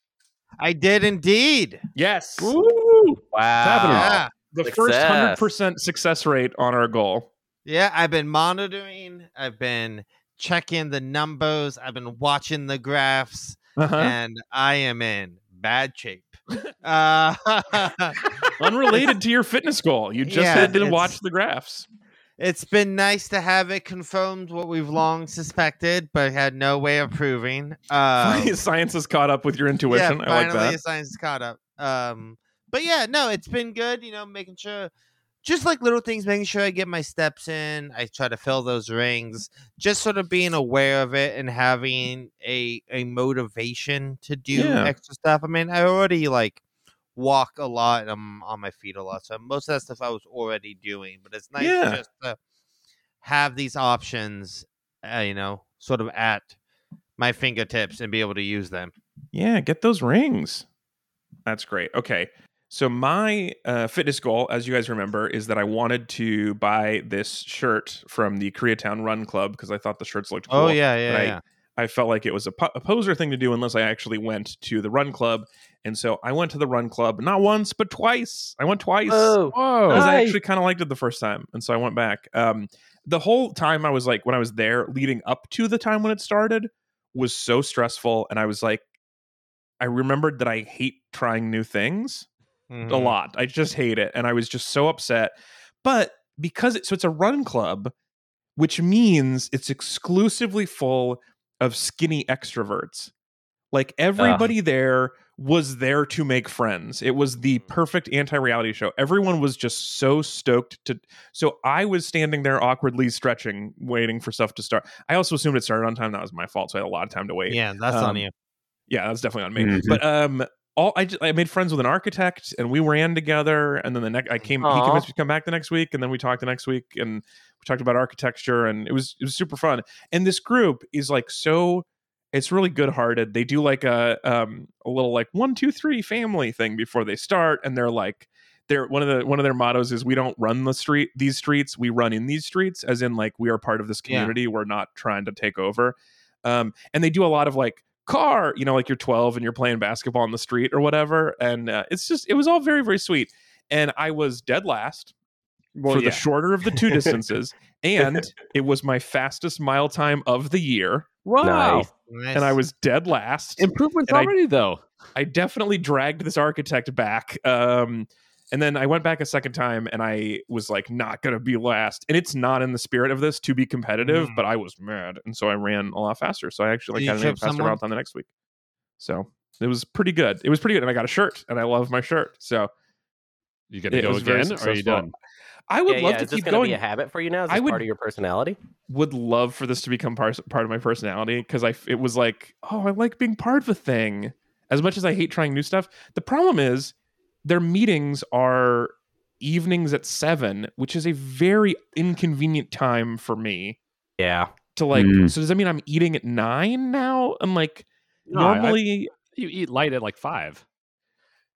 I did indeed. Yes. Wow. Yeah. The first hundred percent success rate on our goal. Yeah, I've been monitoring. I've been checking the numbers. I've been watching the graphs, Uh-huh. and I am in bad shape. Uh, Unrelated to your fitness goal. You just Yeah, had to watch the graphs. it's been nice to have it confirmed what we've long suspected, but had no way of proving. Um, Science has caught up with your intuition. Yeah, I like finally that. science is caught up. Um, but yeah, no, it's been good. You know, making sure, just like little things, making sure I get my steps in. I try to fill those rings. Just sort of being aware of it and having a a motivation to do Yeah. extra stuff. I mean, I already like walk a lot and I'm on my feet a lot, so most of that stuff I was already doing. But it's nice Yeah. just to have these options, uh, you know, sort of at my fingertips and be able to use them. Yeah, get those rings. That's great. Okay. So my uh, fitness goal, as you guys remember, is that I wanted to buy this shirt from the Koreatown Run Club because I thought the shirts looked cool. Oh yeah, yeah, but I- yeah. I felt like it was a, po- a poser thing to do unless I actually went to the Run Club, and so I went to the Run Club not once but twice. I went twice Oh, Whoa. because I actually kind of liked it the first time, and so I went back. Um, the whole time I was like, when I was there, leading up to the time when it started, was so stressful, and I was like, I remembered that I hate trying new things a Mhm. lot. I just hate it, and I was just so upset. But because it, so it's a run club, which means it's exclusively full of skinny extroverts. Like everybody there was there to make friends. It was the perfect anti-reality show. Everyone was just so stoked to. So I was standing there awkwardly stretching, waiting for stuff to start. I also assumed it started on time. That was my fault. So I had a lot of time to wait. Yeah, that's on Um, you. Yeah, that's definitely on me. Mhm. But um, all I, just, I made friends with an architect, and we ran together. And then the next, I came. He convinced me to come back the next week, and then we talked the next week, and we talked about architecture, and it was it was super fun. And this group is like so. It's really good hearted. They do like a um a little like one two three family thing before they start, and they're like they're one of the one of their mottos is we don't run the street these streets we run in these streets as in like we are part of this Yeah. community we're not trying to take over um and they do a lot of like car you know like you're 12 and you're playing basketball on the street or whatever and uh, it's just it was all very very sweet and i was dead last Well, for yeah. the shorter of the two distances and it was my fastest mile time of the year Wow. Nice. Nice. and i was dead last Improvements And I- already, though. I definitely dragged this architect back. Um, and then I went back a second time and I was like, not going to be last. And it's not in the spirit of this to be competitive, Mm. but I was mad. And so I ran a lot faster. So I actually Did like, had a trip faster someone? route time the next week. So it was pretty good. It was pretty good. And I got a shirt and I love my shirt. So You gonna go again, or are you done? I would yeah, love yeah. to Is keep going going. be a habit for you now? Is I this would- part of your personality? would love for this to become part, part of my personality because I it was like, oh, I like being part of a thing. As much as I hate trying new stuff, the problem is their meetings are evenings at seven, which is a very inconvenient time for me Yeah. to like. Mm. So does that mean I'm eating at nine now? I'm like No, I- normally. You eat light at like five.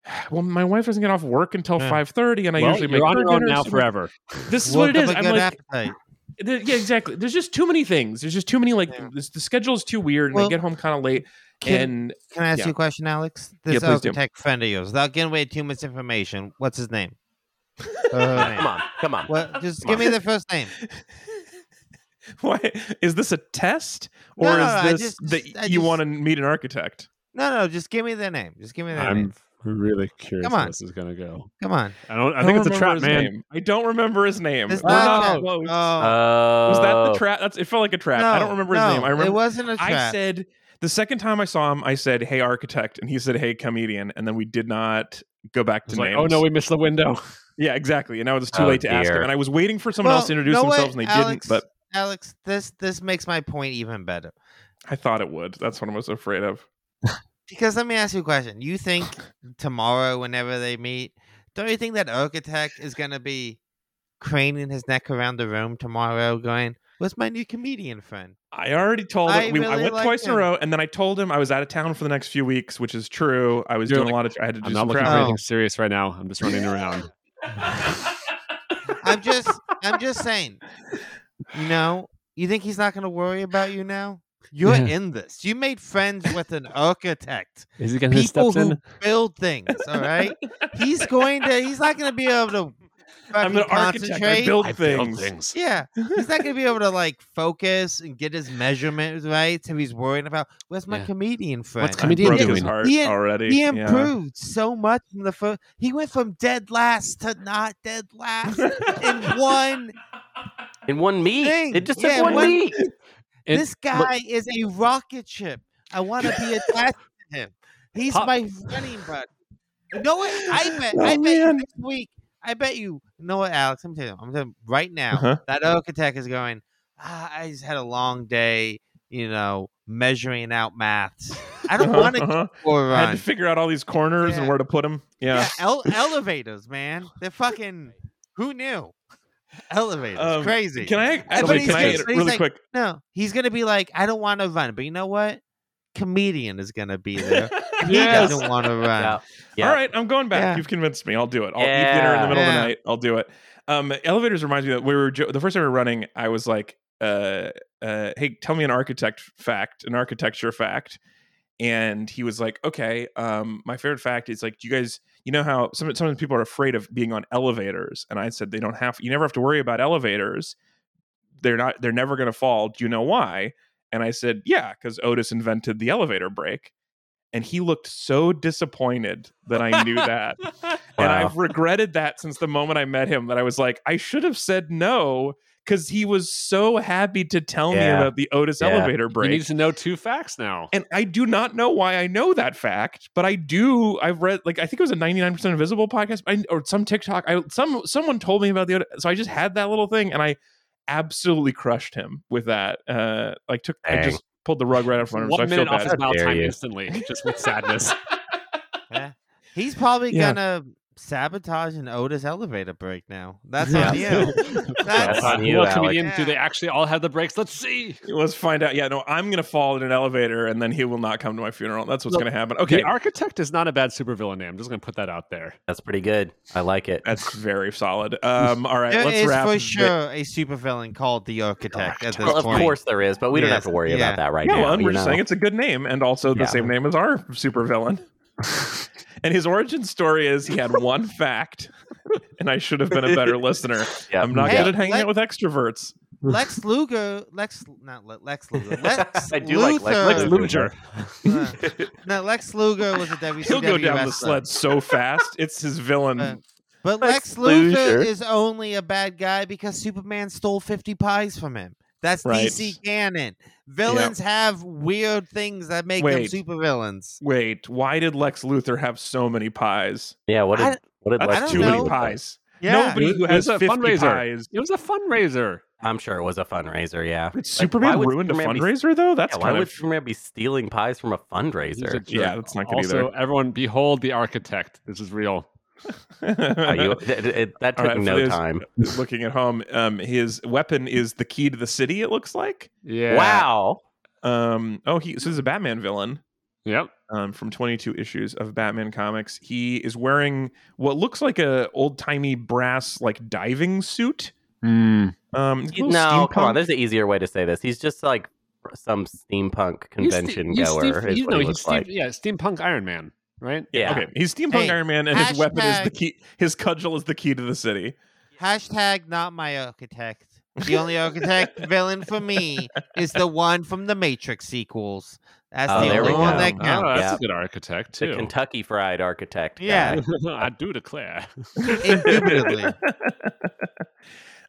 well, my wife doesn't get off work until Yeah. five thirty, and I well, usually you're make on her your own dinner, now so- forever. This is what it is. Look is. up a I'm like, appetite. yeah, exactly. There's just too many things. There's just too many. Like Yeah. this, the schedule is too weird, and I get home kind of late. Can, and can I ask yeah. you a question, Alex? Yeah, This please do. architect friend of yours, without giving away too much information, what's his name? Uh, Come on. Come on. What? Just Come give me the first name. Why is this a test, or No, no, no, is this just- that you just- want to meet an architect? No, no, just give me the name. Just give me their name. I'm really curious Come how on. this is gonna go. Come on. I don't. I don't think it's a trap, man. name. I don't remember his name. It's We're not not close. Oh, Was that Oh. the trap? That's it. Felt like a trap. no, I don't remember his no, name. I remember. it wasn't a trap. I said the second time I saw him, I said, "Hey, architect," and he said, "Hey, comedian," and then we did not go back to It's like, oh, names. oh no, we missed the window. yeah, exactly. And now it's too Oh, late to ask him. And I was waiting for someone Well, else to introduce no way, themselves, and they Alex, didn't. But Alex, this this makes my point even better. I thought it would. That's what I was afraid of. Because let me ask you a question. You think tomorrow, whenever they meet, don't you think that architect is gonna be craning his neck around the room tomorrow, going, "Where's my new comedian friend?" I already told him. I we, I went like twice in a row, and then I told him I was out of town for the next few weeks, which is true. I was You're doing like, a lot of. I had to do I'm some not looking for anything serious right now. I'm just running around. I'm just, I'm just saying. You know, you think he's not gonna worry about you now? You're Yeah. in this. You made friends with an architect. Is he going to People steps who in? build things. All right. he's going to. He's not gonna be able to. I'm an fucking architect. I concentrate. build I things. build things. Yeah, he's not gonna be able to like focus and get his measurements right. So he's worrying about where's my Yeah. comedian friend. What's comedian broke He- doing? heart He- already. He yeah. improved so much from the first. He went from dead last to not dead last in one. In one meet. Thing. It just Yeah, took one one- meet. It- this guy is a rocket ship. I want to be attached to him. He's Pop- my running buddy. You know what? I bet. Oh, I bet you man. next week. I bet you. You know what, Alex? I'm telling you. I'm telling you right now. Uh-huh. That architect is going. Ah, I just had a long day. You know, measuring out maths. I don't Uh-huh, want to uh-huh. for a I had to figure out all these corners and where to put them. Yeah. Yeah, ele- elevators, man. They're fucking. Who knew? Elevators, Um, crazy. Can I? but Actually, can I? just- but he's Really like- quick. No, he's gonna be like, I don't want to run, but you know what? Comedian is going to be there. he Yes. doesn't want to run. Yeah. Yeah. All right, I'm going back. Yeah. You've convinced me. I'll do it. I'll eat dinner in the middle of the night. I'll do it. Um, elevators reminds me that we were jo- the first time we were running. I was like, uh, uh, "Hey, tell me an architect fact, an architecture fact." And he was like, "Okay, um, my favorite fact is like, do you guys, you know how some sometimes people are afraid of being on elevators?" And I said, "They don't have. You never have to worry about elevators. They're not. They're never going to fall. Do you know why?" And I said, "Yeah, because Otis invented the elevator brake." And he looked so disappointed that I knew that. And I've regretted that since the moment I met him that I was like, I should have said no because he was so happy to tell me about the Otis Yeah. elevator You break. need to know two facts now. and I do not know why I know that fact, but I do. I've read like I think it was a 99% invisible podcast I, or some TikTok. I some someone told me about the Otis, so I just had that little thing and I absolutely crushed him with that. Uh like took I just pulled the rug right out from him. So I One feel minute off bad. his mouth time instantly, just with sadness. Yeah. He's probably Yeah. gonna sabotage an Otis elevator brake now. That's Yeah. on you. That's That's on you, Well, comedian, Yeah. do they actually all have the brakes? Let's see. Let's find out. Yeah, no, I'm gonna fall in an elevator and then he will not come to my funeral. That's what's Look, gonna happen. Okay. The architect is not a bad supervillain name. I'm just going to put that out there. That's pretty good. I like it. That's very solid. Um, all right, There let's is wrap. for thi- sure a supervillain called the Architect at this Well, of course there is, but we don't have to worry yeah. about that right No, now. and we're you just know? saying it's a good name and also the Yeah. same name as our supervillain. and his origin story is he had one fact, and I should have been a better listener. Yeah. I'm not Hey, good at hanging let- out with extroverts. Lex Luger, Lex, not Le- Lex Luger. Lex I do like Lex Luthor- Lex Luger. Luger. Uh, no, Lex Luger was a WCW He'll go down the sled so fast. It's his villain. Uh, But Lex Lex Luthor Luger. is only a bad guy because Superman stole 50 pies from him. That's Right. DC canon. Villains have weird things that make Wait. them supervillains. Wait, why did Lex Luthor have so many pies? Yeah, what I- did what did Lex too Luthor many know. look like? pies. Yeah. Nobody It who has a 50 fundraiser. pies. It was a fundraiser. I'm sure it was a fundraiser. Yeah. Did Like, Superman why would ruined a Superman be- fundraiser though? That's Yeah, why kind would of Superman be stealing pies from a fundraiser? a. Yeah, that's not good also, either. everyone, behold the architect. This is real. Oh, you- it- it- that All took right, no time. looking at home. Um, his weapon is the key to the city. It looks like. Yeah. Wow. Um, oh, he so he's a Batman villain. Yep. Um, from 22 issues of Batman comics. He is wearing what looks like a old timey brass like diving suit. Um, it's a He- little No, come on. There's an easier way to say this. He's just like some steampunk convention he's goer. Steve, is you what know, he he's looks Steve, like. yeah, steampunk Iron Man, right? Yeah, Yeah. okay. He's steampunk Hey, Iron Man, and his weapon is the key. His cudgel is the key to the city. Hashtag not my architect. The only architect villain for me is the one from the Matrix sequels. That's Oh, the only one go. that Oh, counts. that's Yeah. a good architect The too. Kentucky Fried Architect. Yeah. I do declare. Indubitably.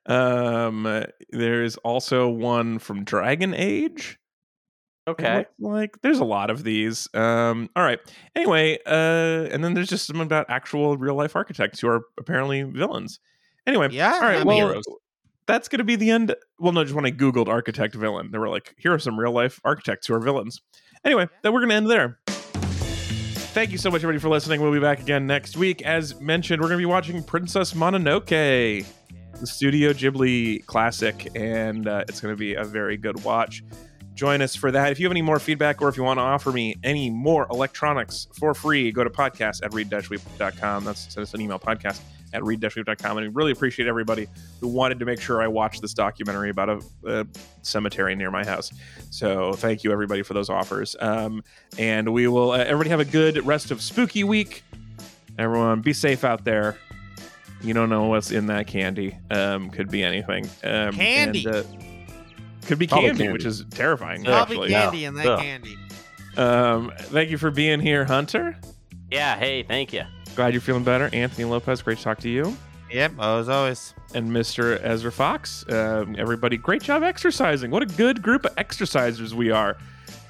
um, there is also one from Dragon Age. It Okay. Like there's a lot of these. Um, all right. Anyway, uh, and then there's just some about actual real life architects who are apparently villains. Anyway, Yeah. all right. I Well, heroes. that's going to be the end. Well, no, just when I googled architect villain, they were like, here are some real life architects who are villains. Anyway, then we're going to end there. Thank you so much, everybody, for listening. We'll be back again next week. As mentioned, we're going to be watching Princess Mononoke, the Studio Ghibli classic, and uh, it's going to be a very good watch. Join us for that. If you have any more feedback or if you want to offer me any more electronics for free, go to podcast at read-weep.com. That's send us an email, podcast at read-weep.com. And we really appreciate everybody who wanted to make sure I watched this documentary about a, a cemetery near my house. So thank you, everybody, for those offers. Um, and we will, uh, everybody have a good rest of spooky week. Everyone, be safe out there. You don't know what's in that candy. Um, could be anything. Um, Candy. and, uh, could be candy, candy. which is terrifying. Probably actually. candy and that Ugh. candy. Um, thank you for being here, Hunter. Yeah. Hey, thank you. Glad you're feeling better. Anthony Lopez, great to talk to you. Yep, as always. And Mr. Ezra Fox. Um, everybody, great job exercising. What a good group of exercisers we are.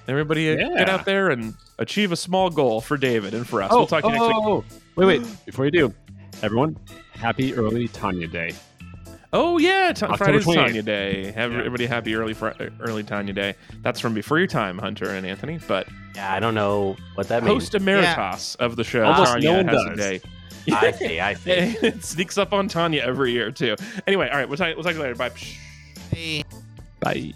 Everybody uh, get out there and achieve a small goal for David and for us. Oh, we'll talk to you next week. oh, oh. Wait, wait. Before you do, everyone, happy early Tanya Day. Oh yeah, t- October Friday's 28th. Tanya Day. Have Yeah. everybody happy early fr- early Tanya Day. That's from before your time, Hunter and Anthony. But Yeah, I don't know what that means. host emeritus of the show, Almost Tanya no one has a day. I see. I see. it sneaks up on Tanya every year too. Anyway, all right, we'll talk, we'll talk to you later. Bye. Hey. Bye.